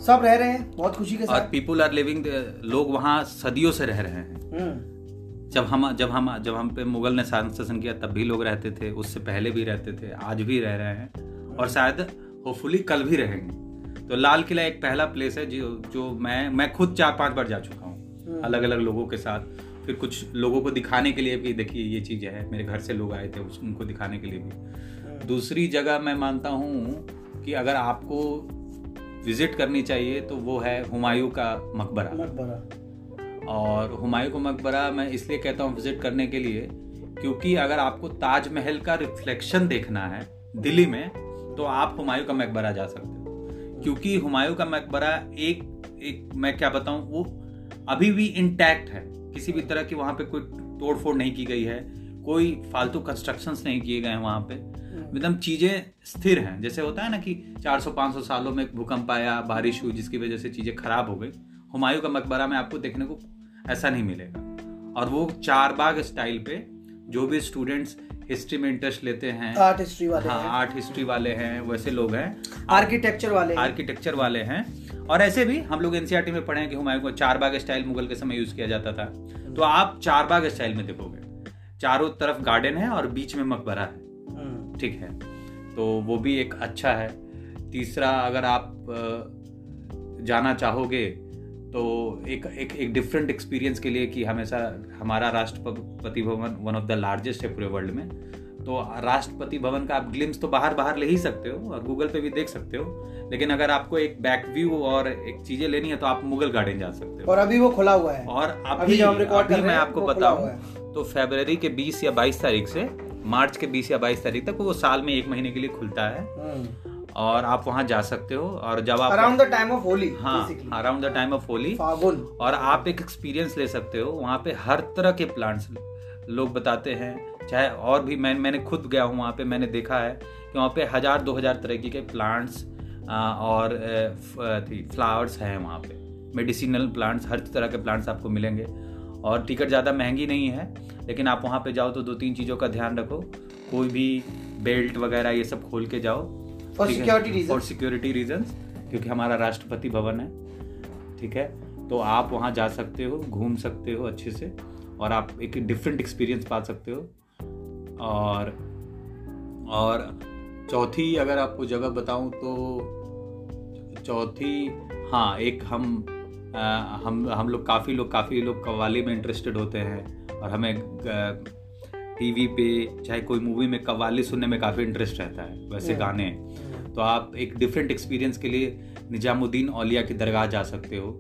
सब रह रहे हैं बहुत खुशी के साथ। पीपुल आर लिविंग लोग वहाँ सदियों से रह रहे हैं। हम्म, जब हम जब हम जब हम पे मुगल ने शासन किया तब भी लोग रहते थे उससे पहले भी रहते थे आज भी रह रहे हैं। और शायद होपफुली कल भी रहेंगे। तो लाल किला एक पहला प्लेस है जो जो मैं मैं खुद चार पाँच बार जा चुका हूँ अलग अलग लोगों के साथ। फिर कुछ लोगों को दिखाने के लिए भी देखिए ये चीज़ है मेरे घर से लोग आए थे उनको दिखाने के लिए भी। दूसरी जगह मैं मानता हूँ कि अगर आपको विज़िट करनी चाहिए तो वो है हुमायूं का मकबरा। मकबरा। और हुमायूं का मकबरा मैं इसलिए कहता हूँ विज़िट करने के लिए क्योंकि अगर आपको ताजमहल का रिफ्लेक्शन देखना है दिल्ली में तो आप हुमायूं का मकबरा जा सकते हो। क्योंकि हुमायूं का मकबरा एक एक मैं क्या बताऊँ वो अभी भी इंटैक्ट है। किसी भी तरह की वहाँ पे कोई तोड़ फोड़ नहीं की गई है। कोई फालतू कंस्ट्रक्शंस नहीं किए गए हैं वहाँ पे। एकदम चीज़ें स्थिर हैं। जैसे होता है ना कि 400-500 सालों में भूकंप आया बारिश हुई जिसकी वजह से चीज़ें खराब हो गई। हुमायूं का मकबरा में आपको देखने को ऐसा नहीं मिलेगा। और वो चार बाग स्टाइल पे जो भी स्टूडेंट्स हिस्ट्री में इंटरेस्ट लेते हैं। आर्ट हिस्ट्री वाले हाँ आर्ट हिस्ट्री वाले हैं वैसे लोग हैं। आर्किटेक्चर वाले आर्किटेक्चर वाले हैं। और ऐसे भी हम लोग एनसीआरटी में पढ़े हैं कि हुमायूं को चार बाग स्टाइल मुगल के समय यूज़ किया जाता था। तो आप चार बाग स्टाइल में देखोगे। चारों तरफ़ गार्डन है और बीच में मकबरा है। हम्म, ठीक है? तो वो भी एक अच्छा है। तीसरा अगर आप जाना चाहोगे तो एक एक एक डिफरेंट एक्सपीरियंस के लिए कि हमेशा हमारा Rashtrapati Bhavan one of the largest है पूरे वर्ल्ड में। तो राष्ट्रपति भवन का आप ग्लिम्स तो बाहर बाहर ले ही सकते हो और गूगल पे भी देख सकते हो। लेकिन अगर आपको एक बैक व्यू और एक चीज़ें लेनी है तो आप मुगल गार्डन जा सकते हो। और अभी वो खुला हुआ है। और अभी अभी हम रिकॉर्ड कर मैं आपको बताऊँ तो फरवरी के 20 या 22 तारीख से मार्च के 20 या 22 तारीख तक वो साल में एक महीने के लिए खुलता है। और आप वहाँ जा सकते हो और जब आप around the time of Holi हाँ around the time of Holi फागुन और आप एक एक्सपीरियंस ले सकते हो वहाँ पे हर तरह के प्लांट्स लोग बताते हैं चाहे और भी मैं मैंने खुद गया हूँ वहाँ पे मैंने देखा है कि वहाँ पे हज़ार दो हज़ार तरह के प्लांट्स और थी फ्लावर्स हैं वहाँ पे। मेडिसिनल प्लांट्स हर तरह के प्लांट्स आपको मिलेंगे। और टिकट ज़्यादा महँगी नहीं है लेकिन आप वहाँ पे जाओ तो दो तीन चीज़ों का ध्यान रखो। कोई भी बेल्ट वगैरह ये सब खोल के जाओ। For security reason security reasons. For security reasons, क्योंकि हमारा राष्ट्रपति भवन है ठीक है तो आप वहाँ जा सकते हो घूम सकते हो अच्छे से और आप एक डिफरेंट एक्सपीरियंस पा सकते हो और और चौथी अगर आपको जगह बताऊँ तो चौथी हाँ एक हम अ, हम हम लोग काफ़ी लोग काफ़ी लोग कव्वाली में इंटरेस्टेड होते हैं और हमें टीवी पे चाहे कोई मूवी में कव्वाली सुनने में काफ़ी इंटरेस्ट रहता है वैसे। गाने तो आप एक डिफरेंट एक्सपीरियंस के लिए निजामुद्दीन औलिया की दरगाह जा सकते हो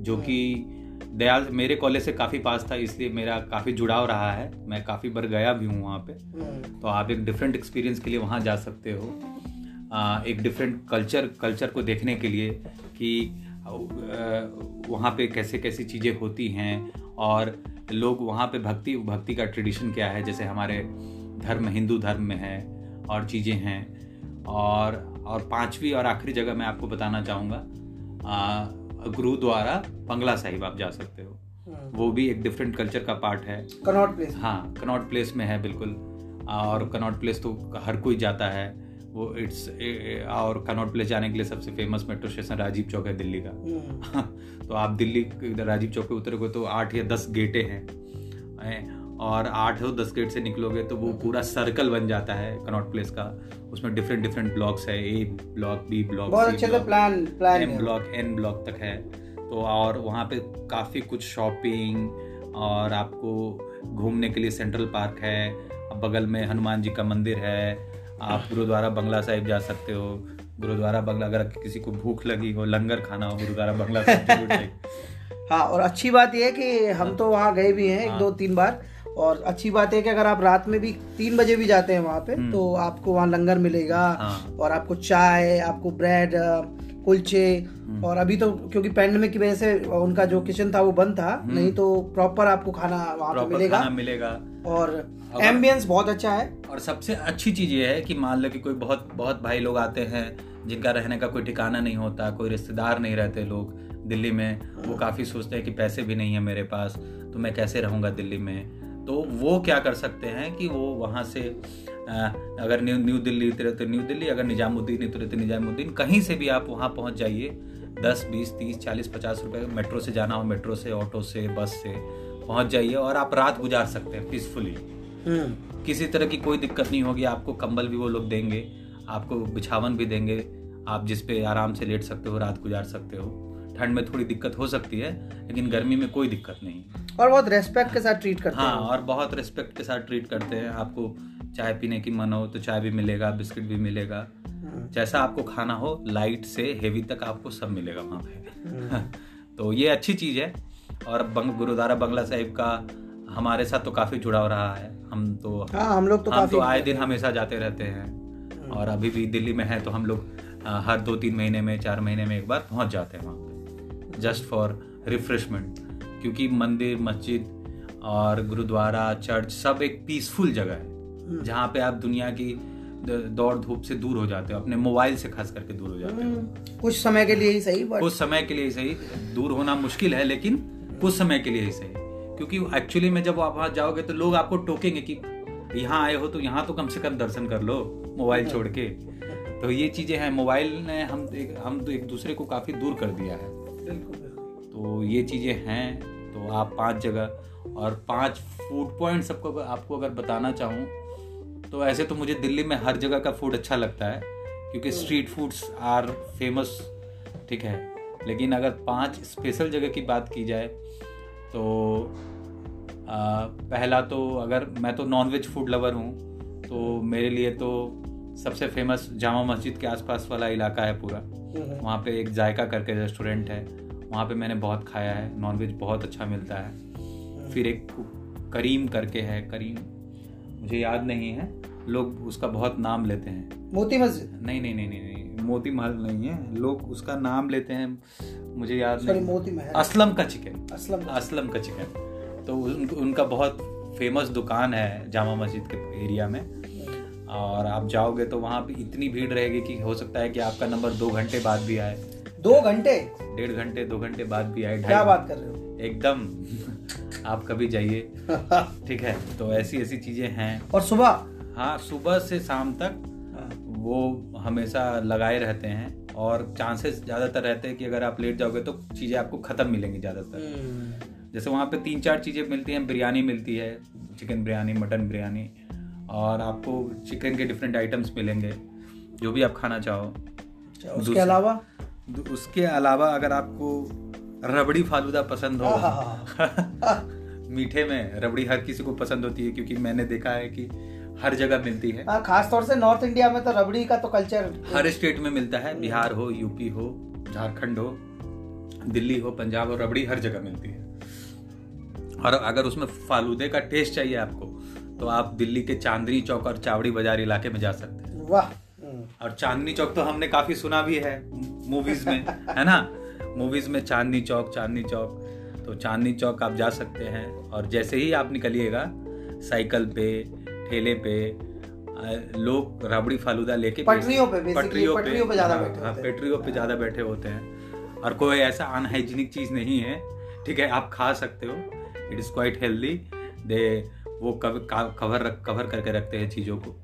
जो कि दयाल मेरे कॉलेज से काफ़ी पास था इसलिए मेरा काफ़ी जुड़ाव रहा है। मैं काफ़ी बार गया भी हूँ वहाँ पे। हम्म, तो आप एक डिफरेंट एक्सपीरियंस के लिए वहाँ जा सकते हो। आ, एक डिफरेंट कल्चर कल्चर को देखने के लिए कि वहाँ पे कैसे कैसी चीज़ें होती हैं और लोग वहाँ पे भक्ति भक्ति का ट्रेडिशन क्या है? जैसे हमारे धर्म हिंदू धर्म में है और चीज़ें हैं। और और पांचवी और आखिरी जगह मैं आपको बताना चाहूँगा गुरुद्वारा बंगला साहिब आप जा सकते हो। हम्म। वो भी एक डिफरेंट कल्चर का पार्ट है। कनॉट प्लेस हाँ कनॉट प्लेस में है बिल्कुल। और कनॉट प्लेस तो हर कोई जाता है। वो इट्स और कनॉट प्लेस जाने के लिए सबसे famous metro station Rajiv Chowk है दिल्ली का। हम्म, (laughs) तो आप दिल्ली राजीव चौक पे उतरोगे तो आठ या दस गेटे हैं, और आठ या दस गेट से निकलोगे तो वो पूरा सर्कल बन जाता है कनॉट प्लेस का। उसमें डिफरेंट डिफरेंट ब्लॉक्स है ए ब्लॉक बी ब्लॉक बहुत अच्छे से plan plan M block N block तक है। तो और वहाँ पे काफ़ी कुछ शॉपिंग और आपको घूमने के लिए सेंट्रल पार्क है बगल में हनुमान जी का मंदिर है। आप गुरुद्वारा बंगला साहिब जा सकते हो। गुरुद्वारा बंगला अगर किसी को भूख लगी हो लंगर खाना हो गुरुद्वारा बंगला साहिब (laughs) हाँ और अच्छी बात यह है कि हम तो वहाँ गए भी हैं एक हाँ। दो तीन बार। और अच्छी बात है कि अगर आप रात में भी तीन बजे भी जाते हैं वहाँ पे हम्म। तो आपको वहाँ लंगर मिलेगा हाँ। और आपको चाय आपको ब्रेड कुलचे और अभी तो क्योंकि पैंडमिक की वजह से उनका जो किचन था वो बंद था नहीं तो प्रॉपर आपको खाना वहाँ पे मिलेगा। खाना मिलेगा। और एम्बियंस बहुत अच्छा है। और सबसे अच्छी चीज़ ये है कि मान लो कि कोई बहुत बहुत भाई लोग आते हैं जिनका रहने का कोई ठिकाना नहीं होता कोई रिश्तेदार नहीं रहते लोग दिल्ली में वो काफ़ी सोचते हैं कि पैसे भी नहीं है मेरे पास तो मैं कैसे रहूँगा दिल्ली में? तो वो क्या कर सकते हैं कि वो वहाँ से अगर न्यू न्यू दिल्ली उतरे तो न्यू दिल्ली अगर निजामुद्दीन उतरे तो निजामुद्दीन कहीं से भी आप वहाँ पहुँच जाइए। दस बीस तीस चालीस पचास रुपये मेट्रो से जाना हो मेट्रो से ऑटो से बस से पहुँच जाइए और आप रात गुजार सकते हैं पीसफुली हम्म। किसी तरह की कोई दिक्कत नहीं होगी आपको कंबल भी वो लोग देंगे आपको बिछावन भी देंगे आप जिस पे आराम से लेट सकते हो रात गुजार सकते हो। ठंड में थोड़ी दिक्कत हो सकती है लेकिन गर्मी में कोई दिक्कत नहीं। और बहुत रेस्पेक्ट के साथ ट्रीट करते हाँ हैं। और बहुत रेस्पेक्ट के साथ ट्रीट करते हैं। आपको चाय पीने की मन हो तो चाय भी मिलेगा बिस्किट भी मिलेगा। हम्म, जैसा आपको खाना हो लाइट से हेवी तक आपको सब मिलेगा वहाँ। पे। (laughs) तो ये अच्छी चीज़ है। और बंग गुरुद्वारा बंगला साहिब का हमारे साथ तो काफ़ी जुड़ाव रहा है। हम तो हाँ हम लोग तो हम तो आए दिन हमेशा जाते रहते हैं। और अभी भी दिल्ली में है तो हम लोग हर दो तीन महीने में चार महीने में एक बार पहुँच जाते हैं वहाँ। जस्ट फॉर रिफ्रेशमेंट क्योंकि मंदिर मस्जिद और गुरुद्वारा चर्च सब एक पीसफुल जगह है। जहाँ पे आप दुनिया की दौड़ धूप से दूर हो जाते हो अपने मोबाइल से खास करके दूर हो जाते हो। हम्म, कुछ समय के लिए ही सही कुछ समय के लिए ही सही दूर होना मुश्किल है लेकिन कुछ समय के लिए ही सही। क्योंकि एक्चुअली में जब आप वहाँ जाओगे तो लोग आपको टोकेंगे कि यहाँ आए हो तो यहाँ तो कम से कम दर्शन कर लो मोबाइल छोड़ के। तो ये चीज़ें हैं मोबाइल ने हम हम एक दूसरे को काफ़ी दूर कर दिया है। तो ये चीज़ें हैं तो आप पाँच जगह और पाँच फ़ूड पॉइंट सबको आपको अगर बताना चाहूँ तो ऐसे तो मुझे दिल्ली में हर जगह का फ़ूड अच्छा लगता है क्योंकि स्ट्रीट फूड्स आर फ़ेमस ठीक है? लेकिन अगर पाँच स्पेशल जगह की बात की जाए तो आ, पहला तो अगर मैं तो नॉनवेज फ़ूड लवर हूँ तो मेरे लिए तो सबसे फ़ेमस जामा मस्जिद के आसपास वाला इलाका है पूरा। वहाँ पे एक जायका करके रेस्टोरेंट है। वहाँ पे मैंने बहुत खाया है। नॉनवेज बहुत अच्छा मिलता है। फिर एक करीम करके है करीम। मुझे याद नहीं है। लोग उसका बहुत नाम लेते हैं। मोती मस्जिद? नहीं नहीं नहीं नहीं नहीं। मोती महल नहीं है। लोग उसका नाम लेते हैं। मुझे याद नहीं। मोती महल। असलम का चिकन। असलम असलम का चिकन। तो उन, उनका बहुत फ़ेमस दुकान है जामा मस्जिद के एरिया में। और आप जाओगे तो वहाँ पे इतनी भीड़ रहेगी कि हो सकता है कि आपका नंबर दो घंटे बाद भी आए। दो घंटे? डेढ़ घंटे दो घंटे बाद भी आए क्या बात कर रहे हो? एकदम। आप कभी जाइए। (laughs) ठीक है तो ऐसी ऐसी चीज़ें हैं। और सुबह? हाँ सुबह से शाम तक वो हमेशा लगाए रहते हैं और चांसेस ज़्यादातर रहते हैं कि अगर आप लेट जाओगे तो चीज़ें आपको ख़त्म मिलेंगी ज़्यादातर। हम्म, जैसे वहाँ पे तीन चार चीज़ें मिलती हैं बिरयानी मिलती है चिकन बिरयानी मटन बिरयानी। और आपको चिकन के डिफरेंट आइटम्स मिलेंगे जो भी आप खाना चाहो। अच्छा, उसके अलावा? उसके अलावा अगर आपको रबड़ी फालूदा पसंद हो (laughs) मीठे में रबड़ी हर किसी को पसंद होती है क्योंकि मैंने देखा है कि हर जगह मिलती है। हाँ खास तौर से नॉर्थ इंडिया में तो रबड़ी का तो कल्चर हर स्टेट में मिलता है बिहार हो यूपी हो झारखंड हो दिल्ली हो पंजाब हो रबड़ी हर जगह मिलती है। और अगर उसमें फालूदे का टेस्ट चाहिए आपको तो आप दिल्ली के चांदनी चौक और चावड़ी बाज़ार इलाके में जा सकते हैं। वाह। और चांदनी चौक तो हमने काफ़ी सुना भी है मूवीज़ में है ना? मूवीज़ में चांदनी चौक चांदनी चौक। तो चांदनी चौक आप जा सकते हैं और जैसे ही आप निकलिएगा साइकिल पे ठेले पे लोग राबड़ी फालूदा लेके पटरियों पे, पटरियों पे। ज़्यादा हाँ, हैं। पटरियों पे ज़्यादा बैठे होते हैं। और कोई ऐसा अनहाइजीनिक चीज़ नहीं है ठीक है? आप खा सकते हो। It is quite healthy they वो कवर कवर कवर करके रखते हैं चीज़ों को।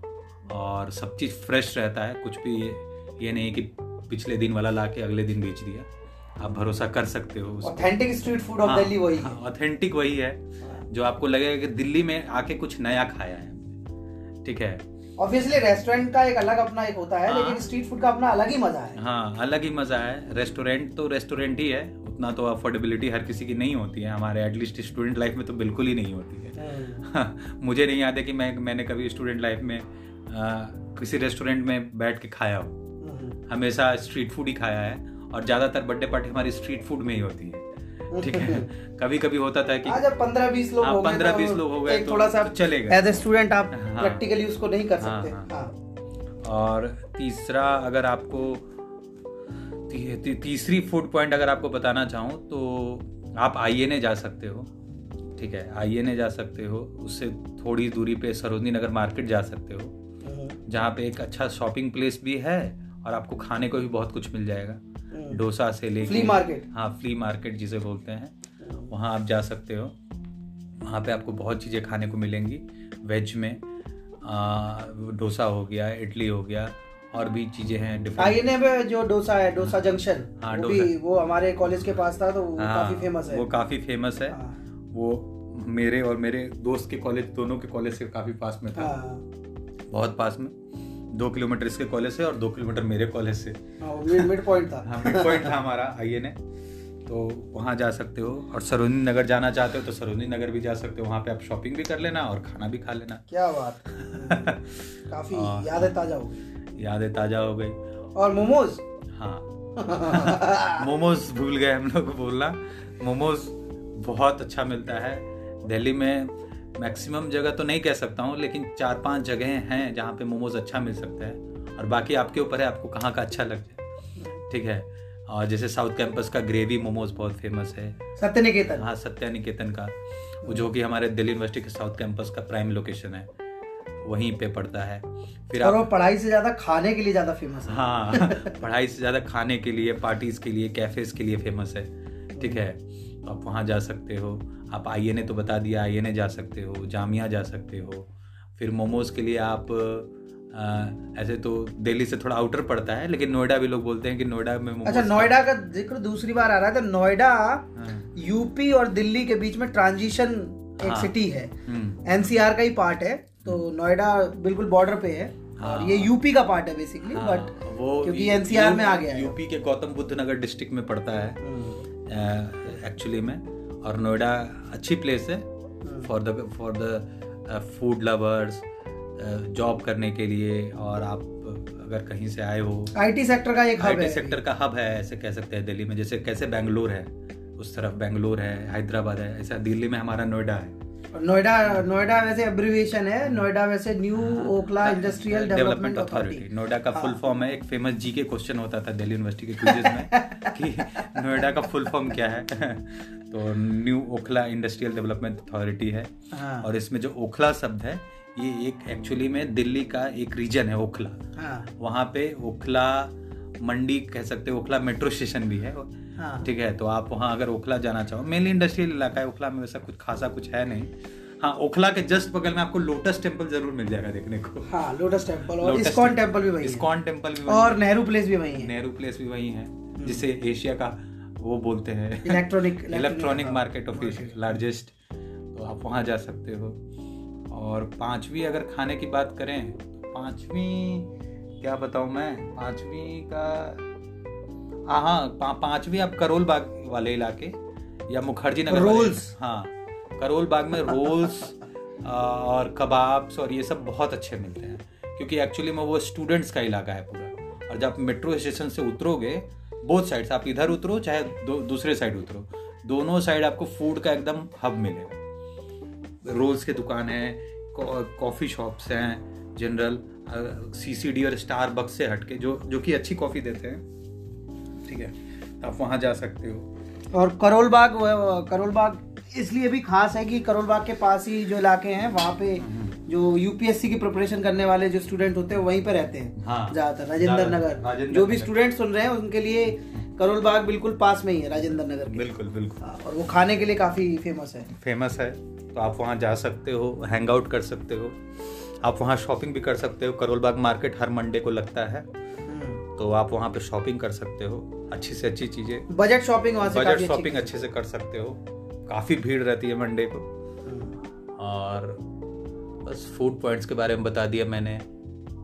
और सब चीज़ फ्रेश रहता है कुछ भी ये ये नहीं कि पिछले दिन वाला ला के अगले दिन बेच दिया। आप भरोसा कर सकते हो authentic street food of Delhi वही। है ऑथेंटिक वही है जो आपको लगेगा कि दिल्ली में आके कुछ नया खाया है। ठीक है? ऑब्वियसली रेस्टोरेंट का एक अलग अपना एक होता है हाँ। लेकिन स्ट्रीट फ़ूड का अपना अलग ही मज़ा है। हाँ अलग ही मज़ा है। रेस्टोरेंट तो रेस्टोरेंट ही है उतना तो अफोर्डेबिलिटी हर किसी की नहीं होती है। हमारे एटलीस्ट स्टूडेंट लाइफ में तो बिल्कुल ही नहीं होती है। हम्म, मुझे नहीं याद है कि मैं मैंने कभी स्टूडेंट लाइफ में आ, किसी रेस्टोरेंट में बैठ के खाया हो। हम्म, हमेशा स्ट्रीट फ़ूड ही खाया है और ज़्यादातर बर्थडे पार्टी हमारी स्ट्रीट फ़ूड में ही होती है। ठीक है? (laughs) कभी कभी होता था कि हाँ पंद्रह बीस लोग हाँ, हो गए 15-20 लोग हो गए तो- थोड़ा सा तो चलेगा। एज ए स्टूडेंट आप हाँ। प्रैक्टिकली उसको नहीं कर हाँ, सकते हाँ। हाँ। और तीसरा अगर आपको ती, ती, तीसरी फ़ूड पॉइंट अगर आपको बताना चाहूँ तो आप आई जा सकते हो ठीक है? आई जा सकते हो उससे थोड़ी दूरी पे सरोजनी नगर मार्केट जा सकते हो जहाँ पे एक अच्छा शॉपिंग प्लेस भी है और आपको खाने को भी बहुत कुछ मिल जाएगा। हम्म। डोसा से लेके फ्ली मार्केट हाँ फ्ली मार्केट जिसे बोलते हैं वहाँ आप जा सकते हो। वहाँ पे आपको बहुत चीज़ें खाने को मिलेंगी। वेज में डोसा हो गया इडली हो गया और भी चीज़ें हैं आईएनए में जो डोसा है डोसा जंक्शन हाँ, वो भी वो हमारे कॉलेज के पास था तो वो हाँ, काफ़ी फ़ेमस है। वो काफ़ी फ़ेमस है। हाँ, वो मेरे और मेरे दोस्त के कॉलेज दोनों के कॉलेज से काफ़ी पास में था। हाँ, बहुत पास में। दो किलोमीटर इसके कॉलेज से और दो किलोमीटर मेरे कॉलेज से। हाँ, मिड मिड पॉइंट था। हाँ मिड पॉइंट था हमारा आई ने तो वहाँ जा सकते हो। और सरोजनी नगर जाना चाहते हो तो सरोजनी नगर भी जा सकते हो। वहाँ पे आप शॉपिंग भी कर लेना और खाना भी खा लेना। क्या बात। (laughs) काफ़ी हाँ। यादें ताज़ा हो यादें ताज़ा हो गई। और मोमोज? हाँ। (laughs) मोमोज भूल गए हम लोग बोलना। मोमोज बहुत अच्छा मिलता है। दिल्ली में मैक्सिमम जगह तो नहीं कह सकता हूँ लेकिन चार पाँच जगह हैं जहाँ पे मोमोज अच्छा मिल सकता है। और बाकी आपके ऊपर है आपको कहाँ का अच्छा लग जाए। ठीक है? और जैसे साउथ कैंपस का ग्रेवी मोमोज बहुत फ़ेमस है। सत्य निकेतन हाँ सत्या निकेतन का वो जो कि हमारे दिल्ली यूनिवर्सिटी के साउथ कैंपस का प्राइम लोकेशन है। वहीं पे पड़ता है। फिर और आप वो पढ़ाई से ज़्यादा खाने के लिए ज़्यादा फ़ेमस है। हाँ (laughs) पढ़ाई से ज़्यादा खाने के लिए पार्टीज़ के लिए कैफेज के लिए फ़ेमस है। ठीक है? तो आप वहाँ जा सकते हो। आप आई ने तो बता दिया आई जा सकते हो जामिया जा सकते हो। फिर मोमोज के लिए आप अ, ऐसे तो दिल्ली से थोड़ा आउटर पड़ता है लेकिन नोएडा भी लोग बोलते हैं कि नोएडा में अच्छा नोएडा का ज़िक्र दूसरी बार आ रहा है तो नोएडा हाँ, यूपी और दिल्ली के बीच में ट्रांजिशन एक हाँ। सिटी है। हम्म, एनसीआर का ही पार्ट है। तो नोएडा बिल्कुल बॉर्डर पे है और हाँ। ये यूपी का पार्ट है बेसिकली हाँ, बट वो क्योंकि एनसीआर में आ गया है। यूपी के गौतम बुद्ध नगर डिस्ट्रिक्ट में पड़ता है एक्चुअली में। और नोएडा अच्छी प्लेस है for the for the food lovers job करने के लिए। और आप अगर कहीं से आए हो आईटी सेक्टर का एक हब आईटी है। सेक्टर का हब है ऐसे कह सकते हैं दिल्ली में। जैसे कैसे बेंगलोर है उस तरफ़ बेंगलोर है हैदराबाद है ऐसा दिल्ली में हमारा नोएडा है। और नोएडा नोएडा वैसे एब्रिविएशन है नोएडा वैसे new Okhla industrial development authority Noida का फुल हाँ। फॉर्म है एक फ़ेमस जी के क्वेश्चन होता था दिल्ली यूनिवर्सिटी के क्विजेज में (laughs) कि नोएडा का फुल फॉर्म क्या है? (laughs) तो new Okhla industrial development authority है। हाँ। और इसमें जो ओखला शब्द है ये एक एक्चुअली में दिल्ली का एक रीजन है ओखला हाँ। वहाँ पे ओखला मंडी कह सकते हो ओखला मेट्रो स्टेशन भी है। हाँ। ठीक है तो आप वहाँ अगर ओखला जाना चाहो मेनली इंडस्ट्रियल इलाका है ओखला में वैसा कुछ खासा कुछ है नहीं। हाँ ओखला के जस्ट बगल में आपको लोटस टेंपल ज़रूर मिल जाएगा देखने को। हाँ लोटस टेंपल और इस्कॉन टेंपल भी वही इस्कॉन टेंपल भी और नेहरू प्लेस भी वही है। नेहरू प्लेस भी वही है जिसे एशिया का वो बोलते हैं। Electronic electronic market of Asia largest तो आप वहाँ जा सकते हो। और पांचवी अगर खाने की बात करें तो पांचवी क्या बताऊँ मैं? पांचवी का हाँ हाँ पा, पांचवी आप करोल बाग वाले इलाके या मुखर्जी नगर रोल्स। हाँ करोल बाग में रोल्स और कबाब्स और ये सब बहुत अच्छे मिलते हैं क्योंकि एक्चुअली में वो स्टूडेंट्स का इलाका है पूरा। और जब मेट्रो स्टेशन से उतरोगे बोथ साइड आप इधर उतरो चाहे दो, दूसरे साइड उतरो दोनों साइड आपको फ़ूड का एकदम हब मिलेगा। रोल्स की दुकान है कॉफ़ी शॉप्स हैं जनरल सीसीडी और स्टार बक्स से हटके जो जो कि अच्छी कॉफ़ी देते हैं। ठीक है तो आप वहाँ जा सकते हो। और करोल बाग करोल बाग इसलिए भी खास है कि करोल बाग के पास ही जो इलाके हैं वहाँ पे जो यूपीएससी की प्रिपरेशन करने वाले जो स्टूडेंट होते हैं वहीं पे रहते हैं हाँ ज़्यादातर। राजेंद्र नगर। जो भी स्टूडेंट सुन रहे हैं उनके लिए करोल बाग बिल्कुल पास में ही है राजेंद्र नगर के। बिल्कुल बिल्कुल। हाँ, और वो खाने के लिए काफ़ी फ़ेमस है। फ़ेमस है तो आप वहाँ जा सकते हो हैंग आउट कर सकते हो। आप वहाँ शॉपिंग भी कर सकते हो करोल बाग मार्केट हर मंडे को लगता है। हम्म। तो आप वहाँ पे शॉपिंग कर सकते हो। अच्छी से अच्छी चीज़ें। बजट शॉपिंग वहाँ से बजट शॉपिंग अच्छे से कर सकते हो। काफ़ी भीड़ रहती है मंडे को। हम्म। और बस फ़ूड पॉइंट्स के बारे में बता दिया मैंने।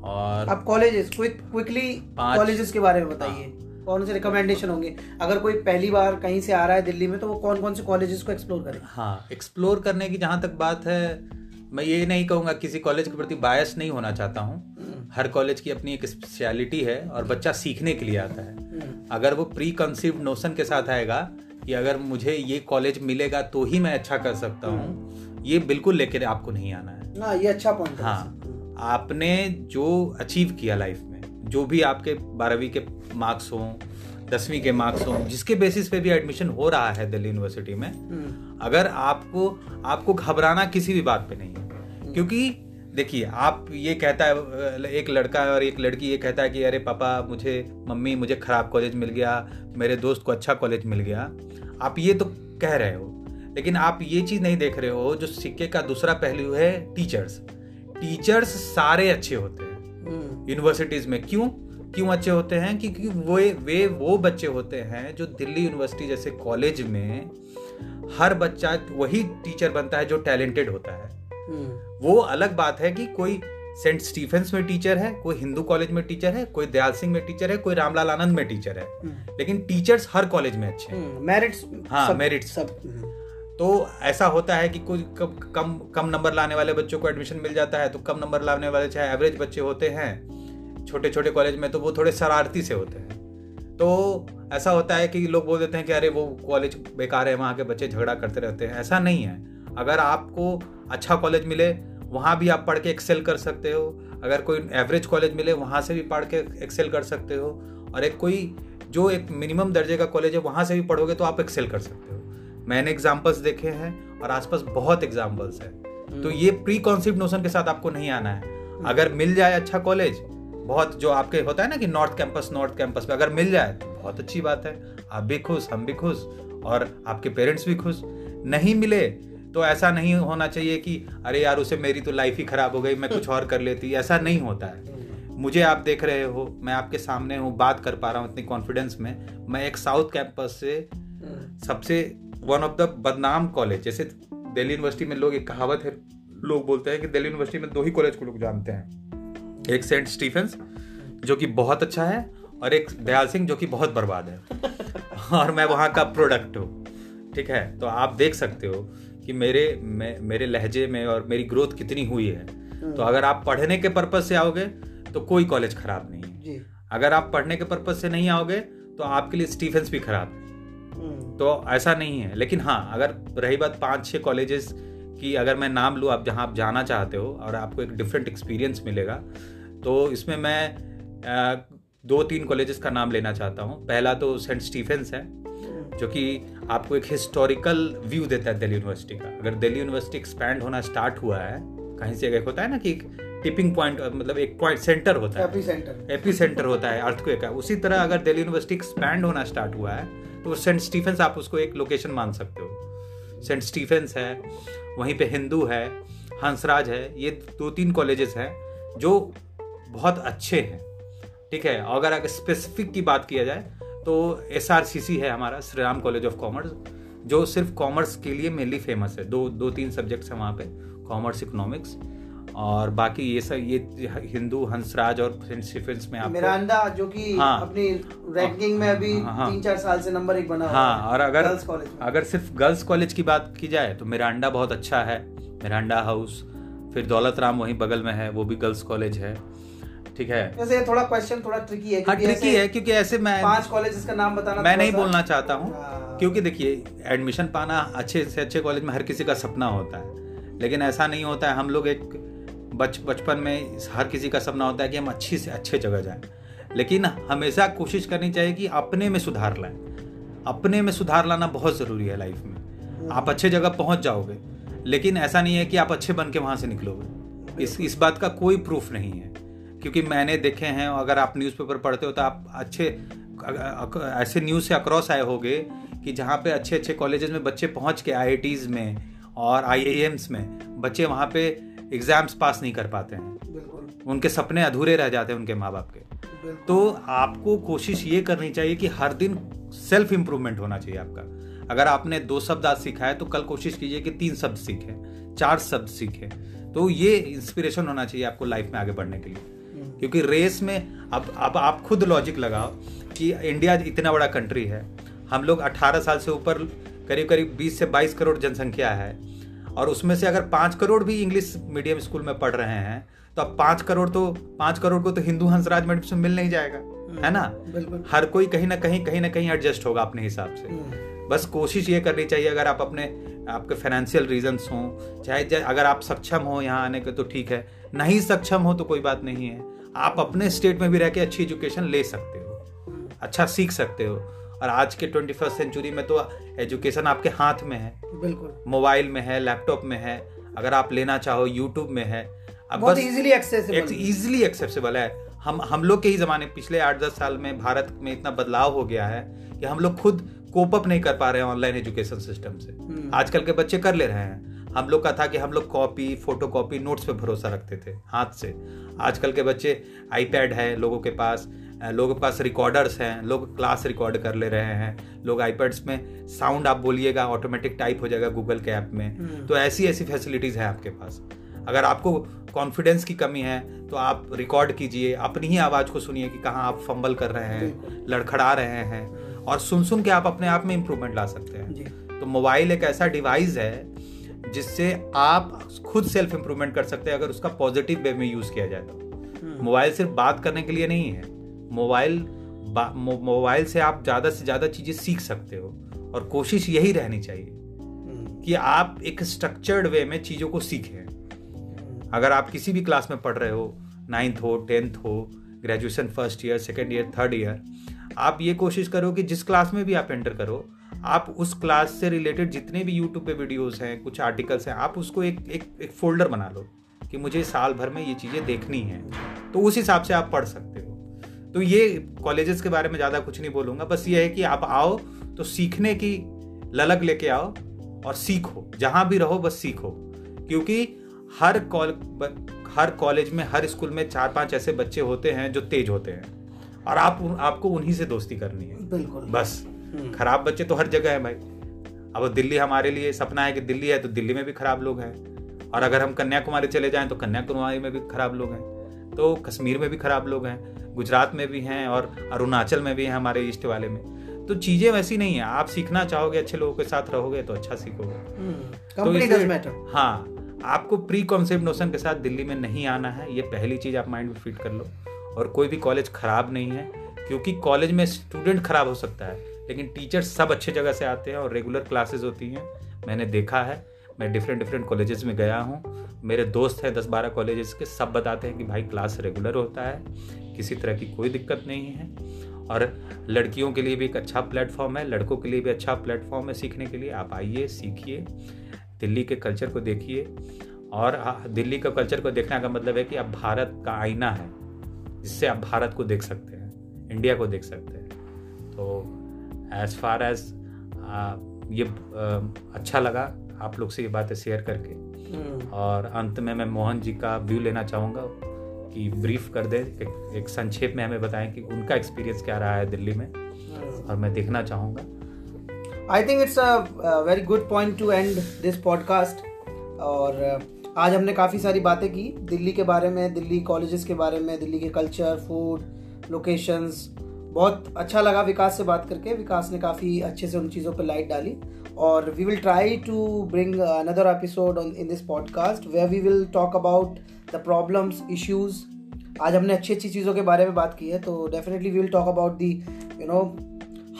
और अब कॉलेजेस क्विक क्विकली कॉलेजेस के बारे में बताइए। कौन से रिकमेंडेशन होंगे? अगर कोई पहली बार कहीं से आ रहा है दिल्ली में तो वो कौन कौन से कॉलेजेस को एक्सप्लोर करे? हाँ एक्सप्लोर करने की जहाँ तक बात है मैं ये नहीं कहूँगा किसी कॉलेज के प्रति बायस नहीं होना चाहता हूँ। हर कॉलेज की अपनी एक स्पेशलिटी है और बच्चा सीखने के लिए आता है। हम्म। अगर वो प्री कंसीव्ड नोशन के साथ आएगा कि अगर मुझे ये कॉलेज मिलेगा तो ही मैं अच्छा कर सकता हूँ ये बिल्कुल लेकर आपको नहीं आना है। ना ये अच्छा पॉइंट हाँ। आपने जो अचीव किया लाइफ में जो भी आपके बारहवीं के मार्क्स हों दसवीं के मार्क्स हों जिसके बेसिस पे भी एडमिशन हो रहा है दिल्ली यूनिवर्सिटी में अगर आपको आपको घबराना किसी भी बात पे नहीं है क्योंकि देखिए आप ये कहता है एक लड़का और एक लड़की ये कहता है कि अरे पापा मुझे मम्मी मुझे खराब कॉलेज मिल गया मेरे दोस्त को अच्छा कॉलेज मिल गया। आप ये तो कह रहे हो लेकिन आप ये चीज़ नहीं देख रहे हो जो सिक्के का दूसरा पहलू है टीचर्स टीचर्स सारे अच्छे होते हैं। यूनिवर्सिटीज में क्यों? क्यों अच्छे होते हैं? क्योंकि वो वे वो बच्चे होते हैं जो दिल्ली यूनिवर्सिटी जैसे कॉलेज में हर बच्चा वही टीचर बनता है जो टैलेंटेड होता है। हम्म। वो अलग बात है कि कोई सेंट स्टीफेंस में टीचर है कोई हिंदू कॉलेज में टीचर है कोई दयाल सिंह में टीचर है कोई रामलाल आनंद में टीचर है। हम्म। लेकिन टीचर्स हर कॉलेज में अच्छे हैं। मेरिट्स हम्म, हाँ मेरिट्स सब तो ऐसा होता है कि कोई कम कम कम नंबर लाने वाले बच्चों को एडमिशन मिल जाता है तो कम नंबर लाने वाले चाहे एवरेज बच्चे होते हैं छोटे छोटे कॉलेज में तो वो थोड़े शरारती से होते हैं। तो ऐसा होता है कि लोग बोल देते हैं कि अरे वो कॉलेज बेकार है वहाँ के बच्चे झगड़ा करते रहते हैं। ऐसा नहीं है। अगर आपको अच्छा कॉलेज मिले वहाँ भी आप पढ़ के एक्सेल कर सकते हो। अगर कोई एवरेज कॉलेज मिले वहाँ से भी पढ़ के एक्सेल कर सकते हो। और एक कोई जो एक मिनिमम दर्जे का कॉलेज है वहाँ से भी पढ़ोगे तो आप एक्सेल कर सकते हो। मैंने एग्जाम्पल्स देखे हैं और आसपास बहुत एग्जाम्पल्स है। तो ये प्री कॉन्सेप्ट नोशन के साथ आपको नहीं आना है। अगर मिल जाए अच्छा कॉलेज बहुत जो आपके होता है ना कि नॉर्थ कैंपस नॉर्थ कैंपस पे अगर मिल जाए तो बहुत अच्छी बात है। आप भी खुश हम भी खुश और आपके पेरेंट्स भी खुश। नहीं मिले तो ऐसा नहीं होना चाहिए कि, अरे यार, उसे मेरी तो लाइफ ही खराब हो गई, मैं कुछ और कर लेती। ऐसा नहीं होता है। मुझे आप देख रहे हो, मैं आपके सामने हूँ, बात कर पा रहा हूँ इतनी कॉन्फिडेंस में। मैं एक साउथ कैंपस से सबसे वन ऑफ़ द बदनाम कॉलेज जैसे दिल्ली यूनिवर्सिटी में लोग, एक कहावत है, लोग बोलते हैं कि दिल्ली यूनिवर्सिटी में दो ही कॉलेज को लोग जानते हैं। एक सेंट स्टीफेंस जो कि बहुत अच्छा है, और एक दयाल सिंह, जो कि बहुत बर्बाद है। (laughs) और मैं वहाँ का प्रोडक्ट हूँ। ठीक है? तो आप देख सकते हो कि मेरे मे, मेरे लहजे में और मेरी ग्रोथ कितनी हुई है। तो अगर आप पढ़ने के पर्पज से आओगे तो कोई कॉलेज खराब नहीं है। अगर आप पढ़ने के पर्पज से नहीं आओगे तो आपके लिए स्टीफेंस भी खराब है। हम्म। तो ऐसा नहीं है। लेकिन हाँ अगर रही बात पाँच छः कॉलेजेस की अगर मैं नाम लूँ आप जहाँ आप जाना चाहते हो और आपको एक डिफरेंट एक्सपीरियंस मिलेगा तो इसमें मैं दो तीन कॉलेजेस का नाम लेना चाहता हूँ। पहला तो सेंट स्टीफेंस है। जो कि आपको एक हिस्टोरिकल व्यू देता है दिल्ली यूनिवर्सिटी का। अगर दिल्ली यूनिवर्सिटी एक्सपैंड होना स्टार्ट हुआ है कहीं से एक होता है ना कि टिपिंग पॉइंट मतलब एक पॉइंट सेंटर होता है। एपी सेंटर एपी सेंटर होता है अर्थक्वेक का उसी तरह अगर दिल्ली यूनिवर्सिटी एक्सपैंड होना स्टार्ट हुआ है तो सेंट स्टीफेंस आप उसको एक लोकेशन मान सकते हो। सेंट स्टीफेंस है वहीं पे हिंदू है हंसराज है ये दो तीन कॉलेजेस हैं जो बहुत अच्छे हैं। ठीक है अगर अगर स्पेसिफिक की बात किया जाए तो एसआरसीसी है हमारा Shri Ram college of commerce जो सिर्फ़ कॉमर्स के लिए मेनली फ़ेमस है। दो दो तीन सब्जेक्ट्स हैं वहाँ पे कॉमर्स इकोनॉमिक्स और बाकी ये सब ये हिंदू हंसराज और डिफेंस में आप मिरांडा जो कि हाँ, अपनी रैंकिंग में अभी हाँ, हाँ, तीन चार साल से नंबर एक बना हाँ और अगर गर्ल्स अगर सिर्फ़ गर्ल्स कॉलेज की बात की जाए तो मिरांडा बहुत अच्छा है। मिरांडा हाउस फिर दौलत राम वहीं बगल में है वो भी गर्ल्स कॉलेज है। ठीक है? वैसे थोड़ा क्वेश्चन थोड़ा ट्रिकी है हाँ ट्रिकी है क्योंकि ऐसे मैं पाँच कॉलेज का नाम बताना मैं नहीं बोलना चाहता हूँ हाँ। क्योंकि देखिए एडमिशन पाना अच्छे से अच्छे कॉलेज में हर किसी का सपना होता है। लेकिन ऐसा नहीं होता है हम लोग एक बच बचपन में हर किसी का सपना होता है कि हम अच्छी से अच्छे जगह जाएँ। लेकिन हमेशा कोशिश करनी चाहिए कि अपने में सुधार लाएँ। अपने में सुधार लाना बहुत ज़रूरी है लाइफ में। आप अच्छे जगह पहुँच जाओगे लेकिन ऐसा नहीं है कि आप अच्छे बन के वहाँ से निकलोगे। इस इस बात का कोई प्रूफ नहीं है। क्योंकि मैंने देखे हैं अगर आप न्यूज़पेपर पढ़ते हो तो आप अच्छे ऐसे न्यूज़ से अक्रॉस आए होंगे कि जहाँ पे अच्छे अच्छे कॉलेजेस में बच्चे पहुँच के आई में और आई में बच्चे वहाँ पे एग्ज़ाम्स पास नहीं कर पाते हैं। उनके सपने अधूरे रह जाते हैं उनके माँ बाप के तो आपको कोशिश ये करनी चाहिए कि हर दिन सेल्फ इम्प्रूवमेंट होना चाहिए आपका। अगर आपने दो शब्द आज सीखा है तो कल कोशिश कीजिए कि तीन शब्द सीखें चार शब्द सीखें। तो ये इंस्पिरेशन होना चाहिए आपको लाइफ में आगे बढ़ने के लिए। क्योंकि रेस में अब अब आप खुद लॉजिक लगाओ कि इंडिया इतना बड़ा कंट्री है। हम लोग 18 साल से ऊपर करीब करीब 20 से 22 करोड़ जनसंख्या है। और उसमें से अगर पाँच करोड़ भी इंग्लिश मीडियम स्कूल में पढ़ रहे हैं तो अब पाँच करोड़ तो पाँच करोड़ को तो हिंदू हंसराज में एडमिशन मिल नहीं जाएगा हम्म, है ना? हर कोई कहीं ना कहीं कहीं ना कहीं एडजस्ट होगा अपने हिसाब से। हम्म। बस कोशिश ये करनी चाहिए अगर आप अपने आपके फाइनेंशियल रीजंस हों चाहे अगर आप सक्षम हो यहाँ आने के तो ठीक है। नहीं सक्षम हो तो कोई बात नहीं है। आप अपने स्टेट में भी रह के अच्छी एजुकेशन ले सकते हो। अच्छा सीख सकते हो। और आज के ट्वेंटी फ़र्स्ट सेंचुरी में तो एजुकेशन आपके हाथ में है। बिल्कुल। मोबाइल में है लैपटॉप में है अगर आप लेना चाहो यूट्यूब में है। अब बहुत इजीली एक्सेसिबल इजीली एक्सेसिबल है। हम हम लोग के ही जमाने पिछले आठ दस साल में भारत में इतना बदलाव हो गया है कि हम लोग खुद कोप अप नहीं कर पा रहे हैं ऑनलाइन एजुकेशन सिस्टम से। हम्म। आजकल के बच्चे कर ले रहे हैं। हम लोग का था कि हम लोग कॉपी फ़ोटो कॉपी नोट्स पे भरोसा रखते थे हाथ से। आजकल के बच्चे आईपैड है लोगों के पास लोगों के पास रिकॉर्डर्स हैं लोग क्लास रिकॉर्ड कर ले रहे हैं लोग आईपैड्स में साउंड आप बोलिएगा ऑटोमेटिक टाइप हो जाएगा गूगल के ऐप में। हम्म। तो ऐसी ऐसी फैसिलिटीज़ है आपके पास। अगर आपको कॉन्फिडेंस की कमी है तो आप रिकॉर्ड कीजिए अपनी ही आवाज़ को सुनिए कि कहाँ आप फंबल कर रहे हैं लड़खड़ा रहे हैं और सुन सुन के आप अपने आप में इम्प्रूवमेंट ला सकते हैं। तो मोबाइल एक ऐसा डिवाइस है जिससे आप खुद सेल्फ इम्प्रूवमेंट कर सकते हैं अगर उसका पॉजिटिव वे में यूज़ किया जाए तो मोबाइल हम्म। सिर्फ़ बात करने के लिए नहीं है मोबाइल मोबाइल से आप ज़्यादा से ज़्यादा चीज़ें सीख सकते हो और कोशिश यही रहनी चाहिए हम्म। कि आप एक स्ट्रक्चर्ड वे में चीज़ों को सीखें अगर आप किसी भी क्लास में पढ़ रहे हो नाइन्थ हो टेंथ हो graduation first year second year third year आप ये कोशिश करो कि जिस क्लास में भी आप एंटर करो आप उस क्लास से रिलेटेड जितने भी यूट्यूब पे वीडियोस हैं कुछ आर्टिकल्स हैं आप उसको एक एक एक फोल्डर बना लो कि मुझे साल भर में ये चीज़ें देखनी है। तो उस हिसाब से आप पढ़ सकते हो। तो ये कॉलेजेस के बारे में ज़्यादा कुछ नहीं बोलूँगा बस ये है कि आप आओ तो सीखने की ललक लेके आओ और सीखो। जहाँ भी रहो बस सीखो। क्योंकि हर कॉल हर कॉलेज में हर स्कूल में चार पाँच ऐसे बच्चे होते हैं जो तेज होते हैं। और आप आपको उन्हीं से दोस्ती करनी है। बिल्कुल। बस। खराब बच्चे तो हर जगह है भाई। अब दिल्ली हमारे लिए सपना है कि दिल्ली है तो दिल्ली में भी खराब लोग हैं। और अगर हम कन्याकुमारी चले जाएँ तो कन्याकुमारी में भी खराब लोग हैं। तो कश्मीर में भी खराब लोग हैं गुजरात में भी हैं और अरुणाचल में भी हैं हमारे ईस्ट वाले में। तो चीज़ें वैसी नहीं है। आप सीखना चाहोगे अच्छे लोगों के साथ रहोगे तो अच्छा सीखोगे। हम्म, तो हाँ आपको प्री कॉन्सेप्ट नोशन के साथ दिल्ली में नहीं आना है। ये पहली चीज़ आप माइंड में फिट कर लो। और कोई भी कॉलेज ख़राब नहीं है क्योंकि कॉलेज में स्टूडेंट ख़राब हो सकता है। लेकिन टीचर सब अच्छे जगह से आते हैं और रेगुलर क्लासेस होती हैं। मैंने देखा है, मैं डिफरेंट डिफरेंट कॉलेजेस में गया हूँ। मेरे दोस्त हैं दस बारह कॉलेजेस के, सब बताते हैं कि भाई क्लास रेगुलर होता है, किसी तरह की कोई दिक्कत नहीं है। और लड़कियों के लिए भी एक अच्छा प्लेटफॉर्म है, लड़कों के लिए भी अच्छा प्लेटफॉर्म है सीखने के लिए। आप आइए, सीखिए, दिल्ली के कल्चर को देखिए। और दिल्ली का कल्चर को देखने का मतलब है कि आप भारत का आईना है, जिससे आप भारत को देख सकते हैं इंडिया को देख सकते हैं। तो एज फार एज ये आ, अच्छा लगा आप लोग से ये बातें शेयर करके। हम्म। और अंत में मैं मोहन जी का व्यू लेना चाहूँगा कि ब्रीफ कर दें एक, एक संक्षेप में हमें बताएँ कि उनका एक्सपीरियंस क्या रहा है दिल्ली में। हम्म। और मैं देखना चाहूँगा। I think it's a very good point to end this podcast और uh, आज हमने काफ़ी सारी बातें की दिल्ली के बारे में दिल्ली कॉलेजेस के बारे में दिल्ली के कल्चर फ़ूड लोकेशंस बहुत अच्छा लगा विकास से बात करके विकास ने काफ़ी अच्छे से उन चीज़ों पर लाइट डाली और we will try to bring another episode on in this podcast where we will talk about the problems issues आज हमने अच्छी अच्छी चीज़ों के बारे में बात की है तो definitely we will talk about the you know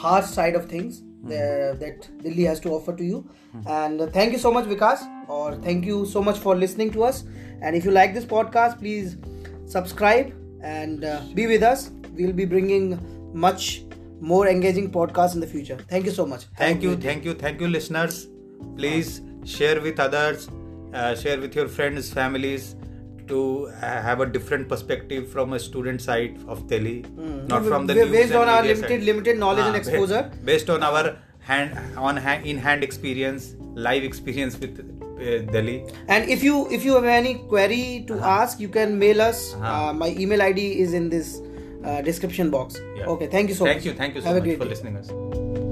hard side of things mm. that Delhi has to offer to you. Mm. And uh, thank you so much, Vikas, or thank you so much for listening to us. And if you like this podcast, please subscribe and uh, be with us. We'll be bringing much more engaging podcasts in the future. Thank you so much. Thank you, thank you, thank you, listeners. Please share with others, uh, share with your friends, families to have a different perspective from a student side of Delhi, mm. not from the based on our limited side. limited knowledge and exposure. Based on our hand on hand, in hand experience, live experience with uh, Delhi. And if you if you have any query to uh-huh. ask, you can mail us. Uh-huh. Uh, my email ID is in this uh, Uh, description box. Yeah. Okay, thank you so thank much. Thank you, thank you so have much for listening us.